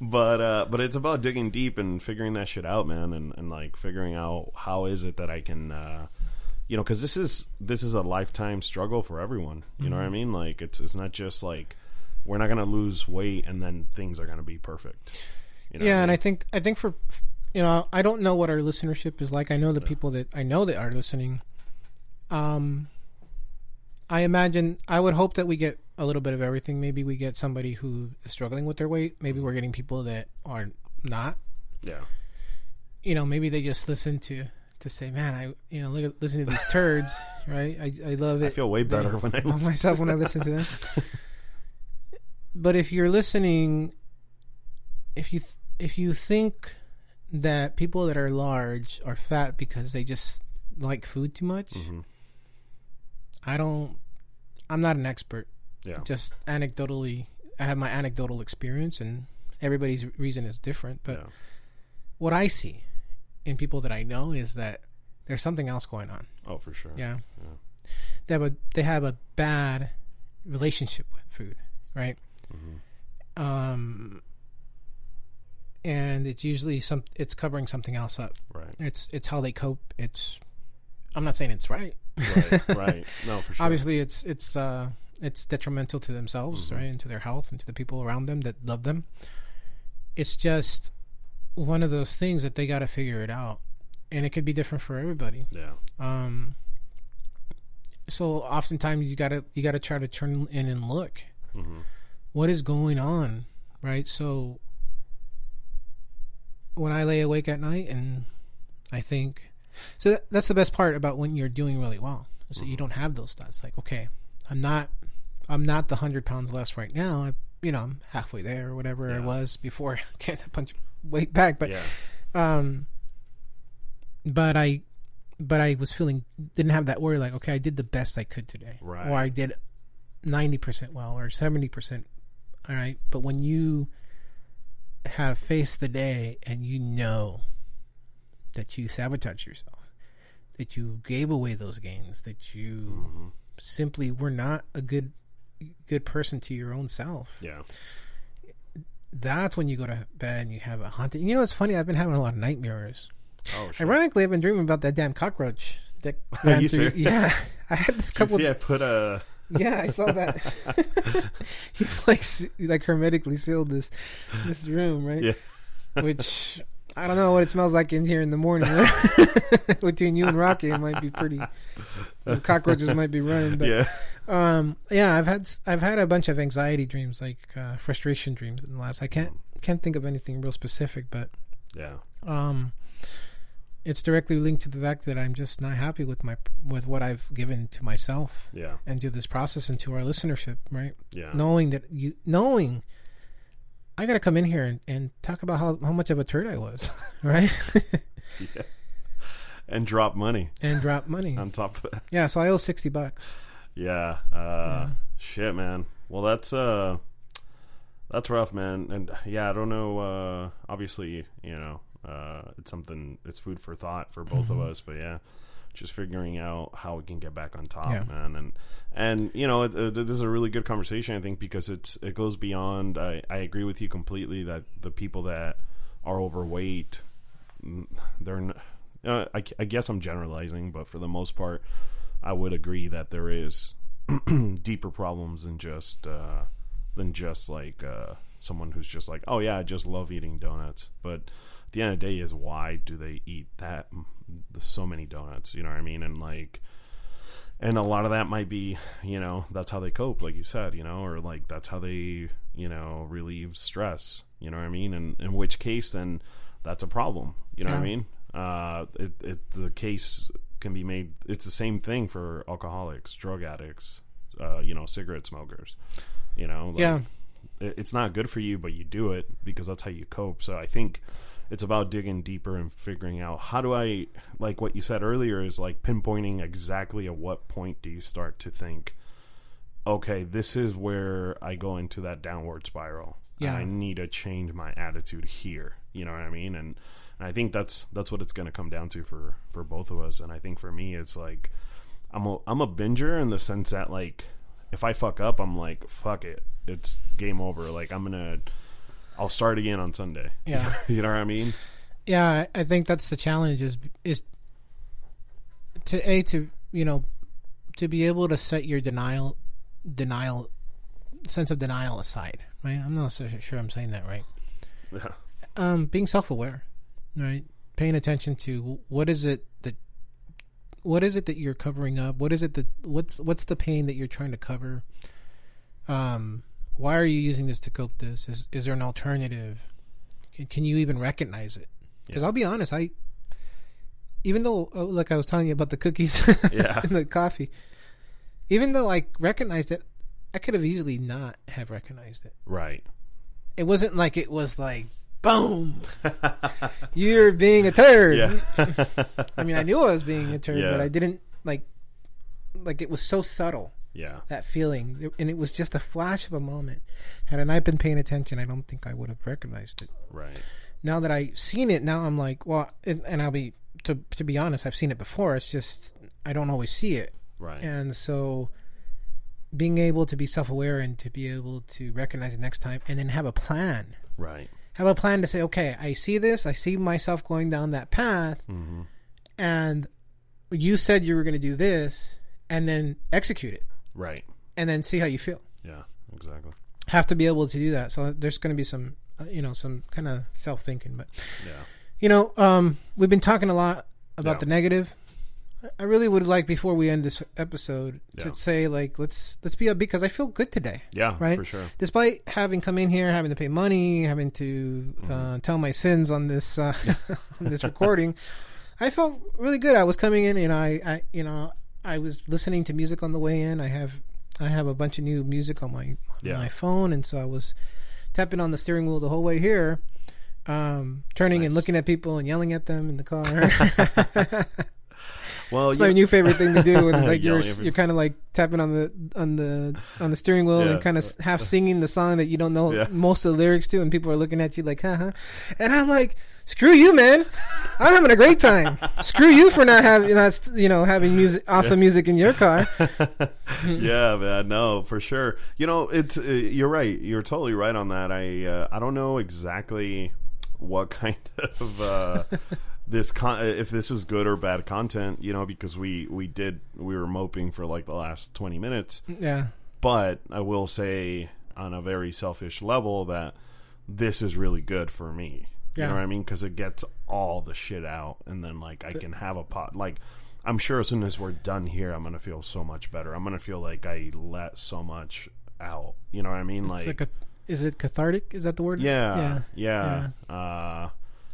but uh but it's about digging deep and figuring that shit out man and and like figuring out how is it that i can uh you know because this is this is a lifetime struggle for everyone. You know what i mean? Like it's it's not just like we're not gonna lose weight and then things are gonna be perfect. You know yeah, what and I I think I think for you know I don't know what our listenership is like. I know the people that I know that are listening. Um, I imagine I would hope that we get a little bit of everything. Maybe we get somebody who is struggling with their weight. Maybe we're getting people that are not. yeah You know, maybe they just listen to to say, "Man, I you know look at listen to these [LAUGHS] turds." right? I I love it. i feel way better when i listen. myself when I listen to them. [LAUGHS] but if you're listening, if you if you think that people that are large are fat because they just like food too much, Mhm. I don't. I'm not an expert. yeah Just anecdotally, I have my anecdotal experience, and everybody's reason is different. But yeah what I see in people that I know is that there's something else going on. oh for sure Yeah. Yeah. They have a they have a bad relationship with food, right? Mhm. Um and it's usually some it's covering something else up. right It's it's how they cope. It's I'm not saying it's right. right right [LAUGHS] no for sure Obviously it's it's uh it's detrimental to themselves, Mhm. right? And to their health and to the people around them that love them. It's just one of those things that they got to figure it out. And it could be different for everybody. yeah Um, so oftentimes you gotta you gotta try to turn in and look hmm what is going on, right? So when I lay awake at night and I think, so that, that's the best part about when you're doing really well is that you don't have those thoughts. Like, okay, I'm not, I'm not the hundred pounds less right now. I, you know, I'm halfway there or whatever I was before [LAUGHS] getting a bunch of weight back. But yeah um, but I, but I was feeling didn't have that worry. Like, okay, I did the best I could today, Right. or I did ninety percent well, or seventy percent. All right, but when you have faced the day and you know that you sabotage yourself, that you gave away those gains, that you Mhm. simply were not a good good person to your own self yeah that's when you go to bed and you have a haunted. You know, it's funny. I've been having a lot of nightmares. oh shit. Ironically, I've been dreaming about that damn cockroach. That [LAUGHS] Are ran you through-? [LAUGHS] Yeah, I had this Did you couple. see I put a Yeah, I saw that. [LAUGHS] he like like hermetically sealed this this room, right? Yeah. Which I don't know what it smells like in here in the morning. [LAUGHS] Between you and Rocky, it might be pretty. The cockroaches might be running, but yeah um, yeah, I've had I've had a bunch of anxiety dreams, like uh, frustration dreams in the last. I can't can't think of anything real specific, but yeah um, it's directly linked to the fact that I'm just not happy with my with what I've given to myself Yeah. and to this process and to our listenership, right? Yeah. Knowing that you knowing I gotta come in here and, and talk about how, how much of a turd I was, [LAUGHS] right? [LAUGHS] yeah. And drop money and drop money. [LAUGHS] on top of that. Yeah, so I owe sixty bucks. Yeah. Uh shit, man. Well, that's uh that's rough, man. And yeah, I don't know uh obviously, you know, uh it's something it's food for thought for both of us, but yeah, just figuring out how we can get back on top, Yeah. man. And and you know, it, it, this is a really good conversation I think because it's it goes beyond I I agree with you completely that the people that are overweight mm, they're uh, I, I guess I'm generalizing, but for the most part, I would agree that there is [CLEARS THROAT] deeper problems than just uh, than just like uh, someone who's just like, oh yeah, I just love eating donuts. But at the end of the day, is why do they eat that so many donuts? You know what I mean? And like, and a lot of that might be, you know, that's how they cope, like you said, you know, or like that's how they, you know, relieve stress. You know what I mean? And in which case, then that's a problem. You know what I mean? Uh, it, it the case can be made. It's the same thing for alcoholics, drug addicts, uh, you know, cigarette smokers. You know, like, Yeah. it, it's not good for you, but you do it because that's how you cope. So I think it's about digging deeper and figuring out how do I like what you said earlier is like pinpointing exactly at what point do you start to think, okay, this is where I go into that downward spiral. Yeah. I need to change my attitude here. You know what I mean? And, and I think that's that's what it's going to come down to for for both of us. And I think for me, it's like I'm a I'm a binger in the sense that like if I fuck up, I'm like fuck it, it's game over. Like I'm gonna I'll start again on Sunday. [LAUGHS] Yeah. you know what I mean? Yeah, I think that's the challenge is is to a to you know to be able to set your denial denial sense of denial aside, right? I'm not so sure I'm saying that right. Yeah. Um, being self-aware, right? Paying attention to what is it that what is it that you're covering up? What is it that what's what's the pain that you're trying to cover? Um, why are you using this to cope this? Is is there an alternative? Can, can you even recognize it? Because Yeah. I'll be honest, I even though oh, like I was telling you about the cookies [LAUGHS] Yeah. and the coffee, even though I recognized it, I could have easily not have recognized it. Right. It wasn't like it was like boom, [LAUGHS] you're being a turd. Yeah. [LAUGHS] I mean, I knew I was being a turd, Yeah. but I didn't like like it was so subtle yeah. that feeling, and it was just a flash of a moment. Had I been paying attention, I don't think I would have recognized it. Right. Now that I've seen it, now I'm like, well, and, and I'll be to to be honest, I've seen it before. It's just I don't always see it, Right. and so being able to be self aware and to be able to recognize it next time, and then have a plan. right. Have a plan to say, okay, I see this. I see myself going down that path, hmm and you said you were going to do this, and then execute it, Right. and then see how you feel. Yeah. Exactly. Have to be able to do that. So there's going to be some, uh, you know, some kind of self thinking. But Yeah. you know, um, we've been talking a lot about Yeah. the negative. I- really would like before we end this episode to say like let's let's be upbeat because I feel good today. Yeah. Right? For sure. despite having come in here, having to pay money, having to Mm-hmm. uh, tell my sins on this uh, [LAUGHS] on this recording, I felt really good. I was coming in, and I, I, you know, I was listening to music on the way in. I have I have a bunch of new music on my on Yeah. my phone, and so I was tapping on the steering wheel the whole way here, um, turning and looking at people and yelling at them in the car. [LAUGHS] [LAUGHS] Well, It's my new favorite thing to do, [LAUGHS] and like you're at you're kind of like tapping on the on the on the steering wheel Yeah. and kind of half singing the song that you don't know Yeah. most of the lyrics to, and people are looking at you like, huh, huh. And I'm like, screw you, man! I'm having a great time. screw you for not having not you know having music awesome music in your car. [LAUGHS] yeah, man. No, for sure. You know, it's uh, you're right. You're totally right on that. I uh, I don't know exactly what kind [LAUGHS] of uh, this con- if this is good or bad content. You know, because we we did we were moping for like the last twenty minutes. Yeah, But I will say on a very selfish level that this is really good for me. You Yeah. know what I mean? Because it gets all the shit out, and then like I can have a pot. Like I'm sure as soon as we're done here, I'm gonna feel so much better. I'm gonna feel like I let so much out. You know what I mean? it's like a. Is it cathartic? Is that the word? yeah, yeah. Yeah. Uh,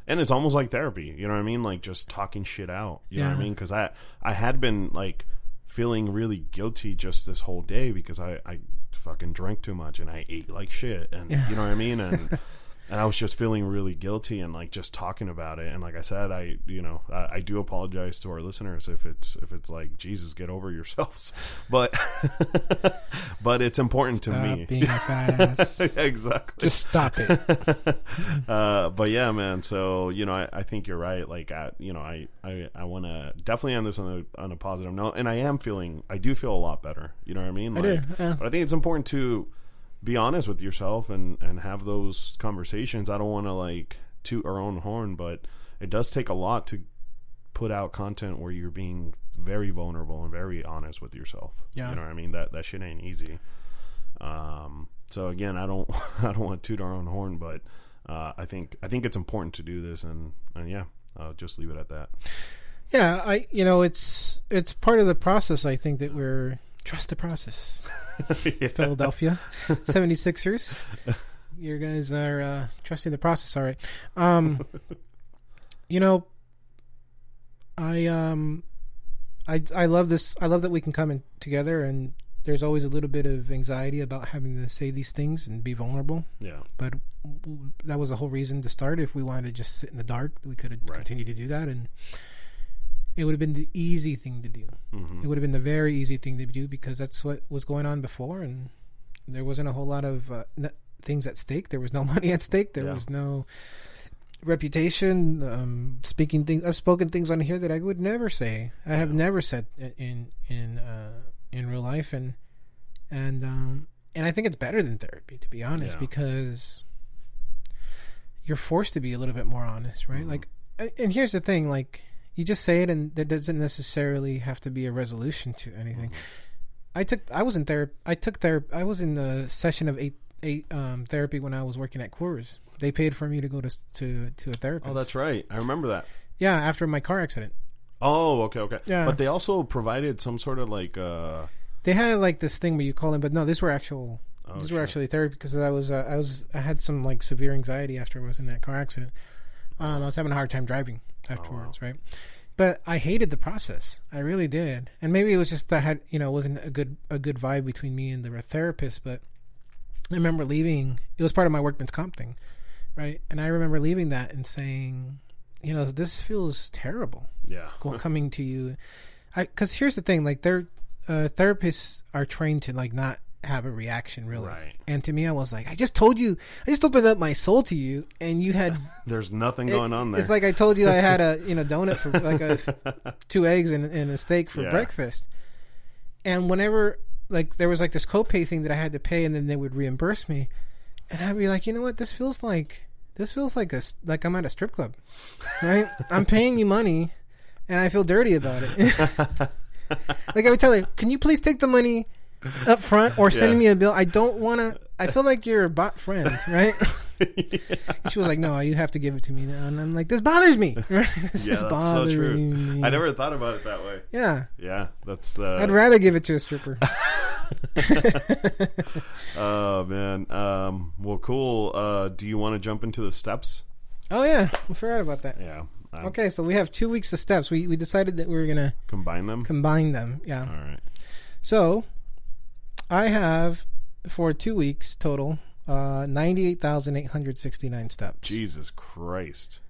and it's almost like therapy. You know what I mean? Like just talking shit out. You know what I mean? Because I I had been like feeling really guilty just this whole day because I I fucking drank too much and I ate like shit and Yeah. you know what I mean and. [LAUGHS] And I was just feeling really guilty and like just talking about it. And like I said, I you know I, I do apologize to our listeners if it's if it's like Jesus, get over yourselves. [LAUGHS] But [LAUGHS] but it's important to me. being fast. [LAUGHS] exactly. Just stop it. uh, but yeah, man. So you know, I, I think you're right. Like, I, you know, I I, I want to definitely end this on a on a positive note, and I am feeling, I do feel a lot better. You know what I mean? I Like, do. Yeah. But I think it's important to be honest with yourself and and have those conversations. I don't want to like toot our own horn, but it does take a lot to put out content where you're being very vulnerable and very honest with yourself. Yeah. You know what I mean? That that shit ain't easy. Um, so again, I don't [LAUGHS] I don't want to toot our own horn, but uh, I think I think it's important to do this, and and yeah, I'll just leave it at that. Yeah, I you know it's it's part of the process. I think that we're trust the process. [LAUGHS] Yeah. Philadelphia 76ers. You guys are uh, trusting the process, all right. Um, you know, I um, I I love this. I love that we can come in together, and there's always a little bit of anxiety about having to say these things and be vulnerable. Yeah, But w- that was the whole reason to start. If we wanted to just sit in the dark, we could have Right. continued to do that, and it would have been the easy thing to do. hmm It would have been the very easy thing to do because that's what was going on before, and there wasn't a whole lot of uh, n- things at stake. There was no [LAUGHS] money at stake. There Yeah. was no reputation. Um, speaking things, I've spoken things on here that I would never say. I have Yeah. never said in in uh, in real life, and and um, and I think it's better than therapy, to be honest, Yeah. because you're forced to be a little bit more honest, right? Mhm. Like, and here's the thing, like you just say it, and there doesn't necessarily have to be a resolution to anything. I took, I was in therapy. I took therapy. I was in the session of eight eight um, therapy when I was working at Coors. They paid for me to go to to to a therapist. Oh, that's right. I remember that. yeah. After my car accident, Oh, okay, okay. Yeah. But they also provided some sort of like uh they had like this thing where you call in, but no, these were actual. oh, these shit. were actually therapy because I was uh, I was I had some like severe anxiety after I was in that car accident. Um, I was having a hard time driving afterwards, right? But I hated the process. I really did, and maybe it was just I had you know it wasn't a good a good vibe between me and the therapist. But I remember leaving. It was part of my workman's comp thing, right? And I remember leaving that and saying, you know, this feels terrible yeah. [LAUGHS] coming to you. I because here's the thing, like they're uh, therapists are trained to like not have a reaction really. Right. And to me, I was like, I just told you, I just opened up my soul to you, and you had [LAUGHS] There's nothing going on there. It's like I told you I had a [LAUGHS] you know donut for like a [LAUGHS] two eggs and, and a steak for Yeah. breakfast, and whenever like there was like this copay thing that I had to pay, and then they would reimburse me, and I'd be like, you know what, this feels like this feels like a like I'm at a strip club, right? I'm paying you money, and I feel dirty about it. like I would tell you, can you please take the money up front or sending Yeah. me a bill? I don't want to. I feel like you're a bot friend, [LAUGHS] right? And she was like, "No, you have to give it to me now." And I'm like, "This bothers me. Right? [LAUGHS] This yeah, is that's so true. me." I never thought about it that way. Yeah, Yeah, that's uh I'd rather give it to a stripper. [LAUGHS] Oh man. Um well cool. Uh do you want to jump into the steps? oh yeah, I forgot about that. Yeah. Um, Okay, so we have two weeks of steps. We we decided that we were gonna Combine them? combine them. Yeah. All right. So I have for two weeks total uh, ninety-eight thousand eight hundred sixty-nine steps. Jesus Christ.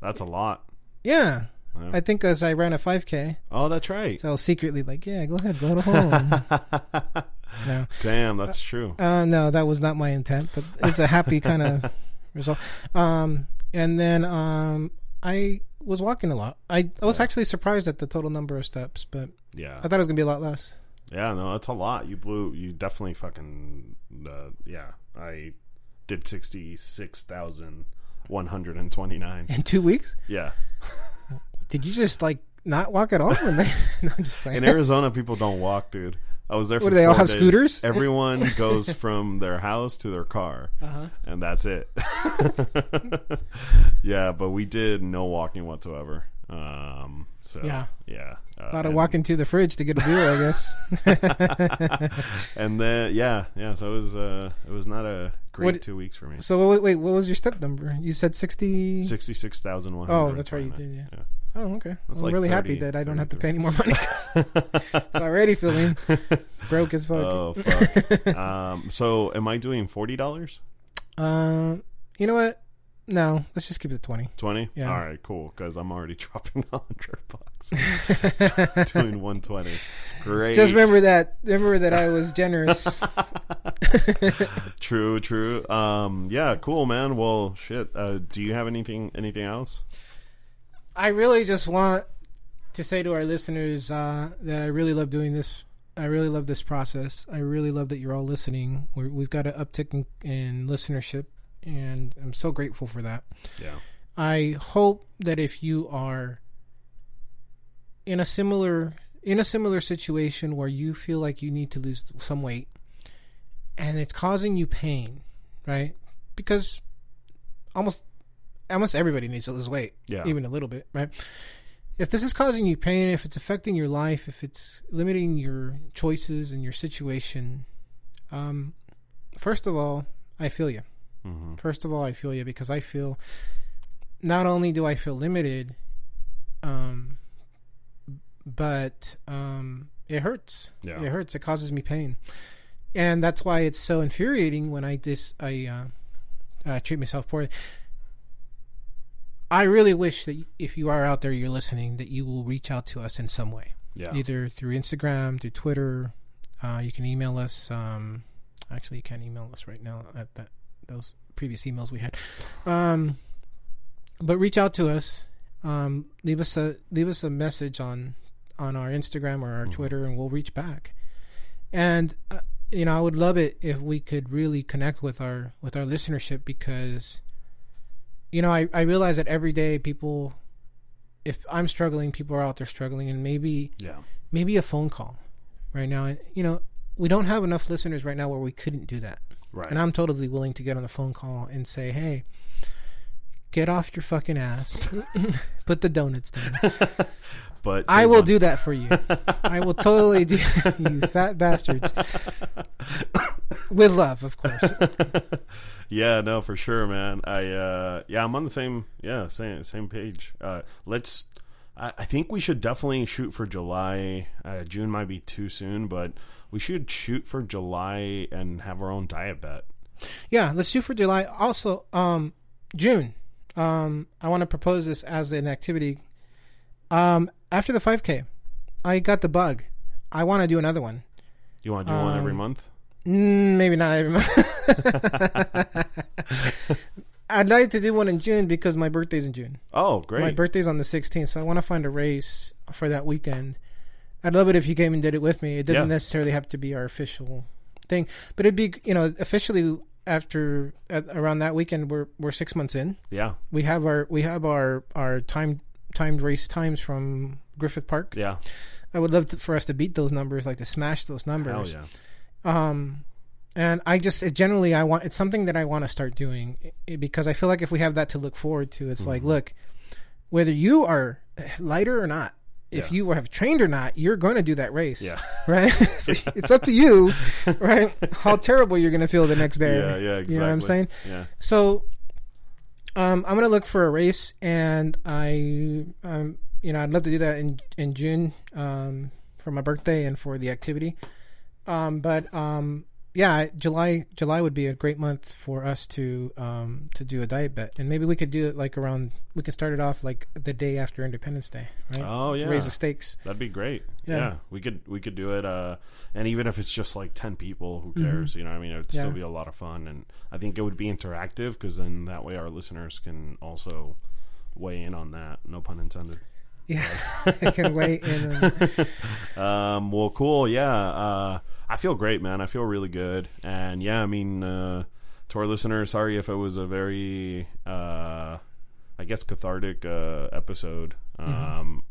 That's a lot. Yeah, Yeah. I think as I ran a five k, Oh, that's right. so I was secretly like, "Yeah, go ahead, go to home." [LAUGHS] no, Damn, that's true. Uh, no, that was not my intent, but it's a happy kind of [LAUGHS] result. Um, and then um, I was walking a lot. I, I was Yeah. actually surprised at the total number of steps, but Yeah. I thought it was gonna be a lot less. Yeah, no, that's a lot. You blew. You definitely fucking. Uh, yeah, I did sixty six thousand one hundred and twenty nine. In two weeks, Yeah, [LAUGHS] did you just like not walk at all? When they, [LAUGHS] no, I'm just playing. in Arizona, people don't walk, dude. I was there. For What, do they all have days. scooters? [LAUGHS] Everyone goes from their house to their car, uh-huh. and that's it. yeah, but we did no walking whatsoever. Um, so Yeah. yeah, uh, A lot of and- walking to the fridge to get a beer, I guess. [LAUGHS] and then yeah, yeah. So it was uh, it was not a great What- two weeks for me. so wait, wait, what was your step number? You said sixty. Sixty six thousand one. Oh, that's right, you did. Yeah. Yeah. Oh, okay. I'm like really 30, happy that I don't have to pay any more money. [LAUGHS] it's already feeling [LAUGHS] broke as fuck. Oh fuck. um, so am I doing forty dollars? Um, you know what? No, let's just keep it twenty. Twenty. Yeah. All right, cool. Because I'm already [LAUGHS] dropping hundred bucks. [LAUGHS] doing one twenty. Great. Just remember that. Remember that I was generous. [LAUGHS] True. True. Um. Yeah. Cool, man. Well, shit. Uh, do you have anything? Anything else? I really just want to say to our listeners uh, that I really love doing this. I really love this process. I really love that you're all listening. We're, we've got an uptick in, in listenership, and I'm so grateful for that. Yeah. I hope that if you are in a similar in a similar situation where you feel like you need to lose some weight and it's causing you pain, right? Because almost almost everybody needs to lose weight, Yeah. even a little bit, right? If this is causing you pain, if it's affecting your life, if it's limiting your choices and your situation, um, first of all, I feel you. Mm-hmm. First of all, I feel you because I feel not only do I feel limited, um, but um, it hurts. Yeah. It hurts. It causes me pain, and that's why it's so infuriating when I dis I uh, uh, treat myself poorly. I really wish that if you are out there, you're listening, that you will reach out to us in some way Yeah. either through Instagram, through Twitter. Uh, you can email us. Um, actually, you can't email us right now at that those previous emails we had. Um, but reach out to us. Um, leave us a leave us a message on on our Instagram or our Mhm. Twitter, and we'll reach back. And uh, you know, I would love it if we could really connect with our with our listenership because you know, I, I realize that every day people if I'm struggling, people are out there struggling and maybe Yeah. maybe a phone call right now. You know, we don't have enough listeners right now where we couldn't do that. Right. And I'm totally willing to get on the phone call and say, "Hey, get off your fucking ass. [LAUGHS] Put the donuts down." [LAUGHS] but I will do that for you. I will totally do [LAUGHS] you fat bastards. With love, of course. yeah, no, for sure, man. I uh yeah, I'm on the same yeah, same same page. Uh let's I, I think we should definitely shoot for July. Uh, June might be too soon, but we should shoot for July and have our own diet bet. Yeah, let's shoot for July. Also, um, June. Um, I want to propose this as an activity. Um, after the 5K, I got the bug. I want to do another one. You want to do one every Um, month? Mm, maybe not every month. [LAUGHS] I'd like to do one in June because my birthday's in June. Oh, great. My birthday's on the 16th, so I want to find a race for that weekend. I'd love it if you came and did it with me. It doesn't Yeah. necessarily have to be our official thing, but it'd be you know officially after at, around that weekend we're we're six months in. yeah. We have our we have our our time timed race times from Griffith Park. Yeah. I would love to, for us to beat those numbers, like to smash those numbers. Hell yeah. Um, and I just it generally I want it's something that I want to start doing because I feel like if we have that to look forward to, it's like Mhm. look, whether you are lighter or not, if Yeah. you have trained or not, you're going to do that race, Yeah. [LAUGHS] right? [LAUGHS] So it's up to you, right? How terrible you're going to feel the next day. Yeah, yeah, exactly. You know what I'm saying? Yeah. So, um, I'm gonna look for a race, and I, um, you know, I'd love to do that in in June, um, for my birthday and for the activity. Um, but um, yeah, July July would be a great month for us to um to do a diet bet, and maybe we could do it like around. We can start it off like the day after Independence Day, right? Oh To yeah. raise the stakes. That'd be great. Yeah. Yeah. we could we could do it. Uh, and even if it's just like ten people, who cares? You know, what I mean, it would Mm-hmm. Yeah. still be a lot of fun, and I think it would be interactive because then that way our listeners can also weigh in on that. No pun intended. Yeah, [LAUGHS] [LAUGHS] I can wait. And um, Um, well, cool. Yeah. Uh, I feel great, man. I feel really good. And yeah, I mean, uh, to our listeners, sorry if it was a very, uh, I guess, cathartic uh, episode. Um,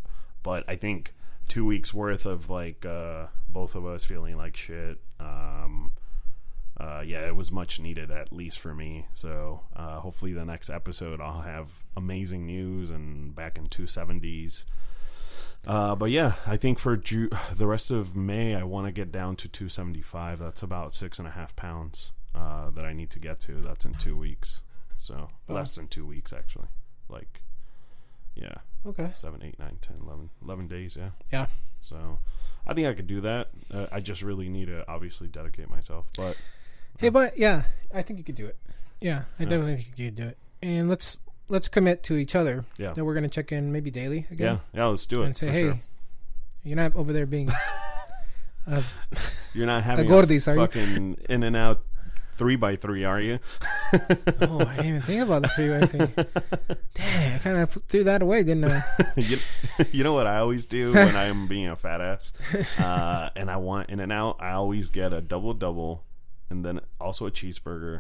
but I think two weeks worth of like uh, both of us feeling like shit. Um, uh, yeah, it was much needed, at least for me. So uh, hopefully, the next episode I'll have amazing news and back in 270s. Uh, but yeah, I think for Ju- [SIGHS] the rest of May, I want to get down to 275. That's about six and a half pounds uh, that I need to get to. That's in two weeks. So less than two weeks, actually. Like, yeah, Okay. seven, eight, nine, 10, 11, 11 days. Yeah. Yeah. So I think I could do that. Uh, I just really need to obviously dedicate myself. But Hey, but yeah, I think you could do it. Yeah, I definitely think you could do it. And let's let's commit to each other Yeah. that we're gonna check in maybe daily yeah, again yeah, let's do it. and say, hey, sure. you're not over there being. [LAUGHS] uh, You're not having gordis, a are you? fucking In-N-Out three by three, are you? [LAUGHS] oh, I didn't even think about the three by three. [LAUGHS] Dang, I kind of threw that away, didn't I? you, you know what I always do when I'm being a fat ass, uh, and I want In-N-Out. I always get a double double, and then also a cheeseburger.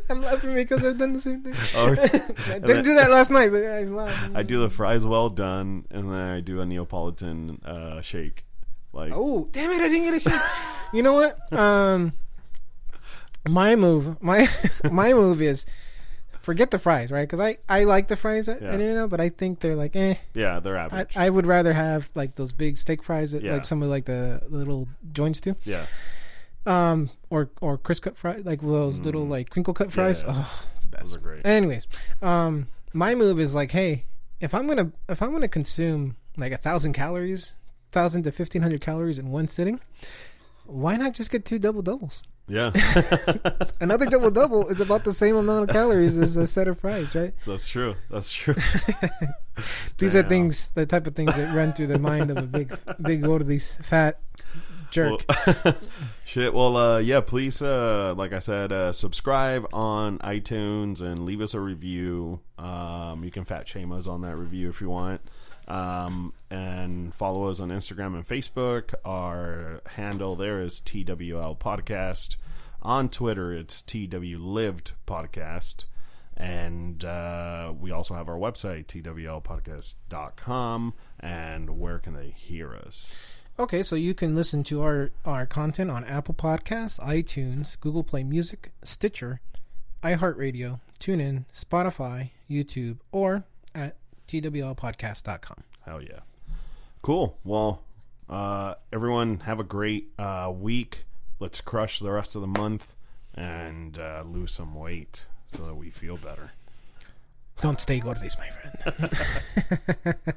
[LAUGHS] I'm laughing because I've done the same thing. [LAUGHS] or [LAUGHS] I didn't do that last night, but I'm laughing. I do the fries well done, and then I do a Neapolitan uh, shake. Like Oh, damn it! I didn't get a shake. you know what? Um, my move, my my move is forget the fries, right? Because I I like the fries at, Yeah. at In-N-Out, but I think they're like eh. yeah, they're I, average. I would rather have like those big steak fries that Yeah. like some of like the little joints do. yeah, Um, or or crisp cut fries, like those little like crinkle cut fries. Mm. Yeah. Oh, the best. those are great. Anyways, um, my move is like, hey, if I'm gonna if I'm gonna consume like a thousand calories, thousand to fifteen hundred calories in one sitting, why not just get two double doubles? Yeah, [LAUGHS] [LAUGHS] Another double double is about the same amount of calories as a set of fries, right? that's true. That's true. [LAUGHS] These are things, the type of things that run through the mind of a big, big these fat jerk. Well, [LAUGHS] shit. Well, uh, yeah. Please, uh, like I said, uh, subscribe on iTunes and leave us a review. Um, you can fat shame us on that review if you want. Um, and follow us on Instagram and Facebook. Our handle there is TWL Podcast. On Twitter, it's TW Lived Podcast. And uh, we also have our website, twlpodcast.com. And where can they hear us? Okay, so you can listen to our, our content on Apple Podcasts, iTunes, Google Play Music, Stitcher, iHeartRadio, TuneIn, Spotify, YouTube, or at twlpodcast.com. Hell yeah. Cool. Well, uh, everyone have a great uh, week. Let's crush the rest of the month and uh, lose some weight so that we feel better. Don't stay gordis, my friend. [LAUGHS]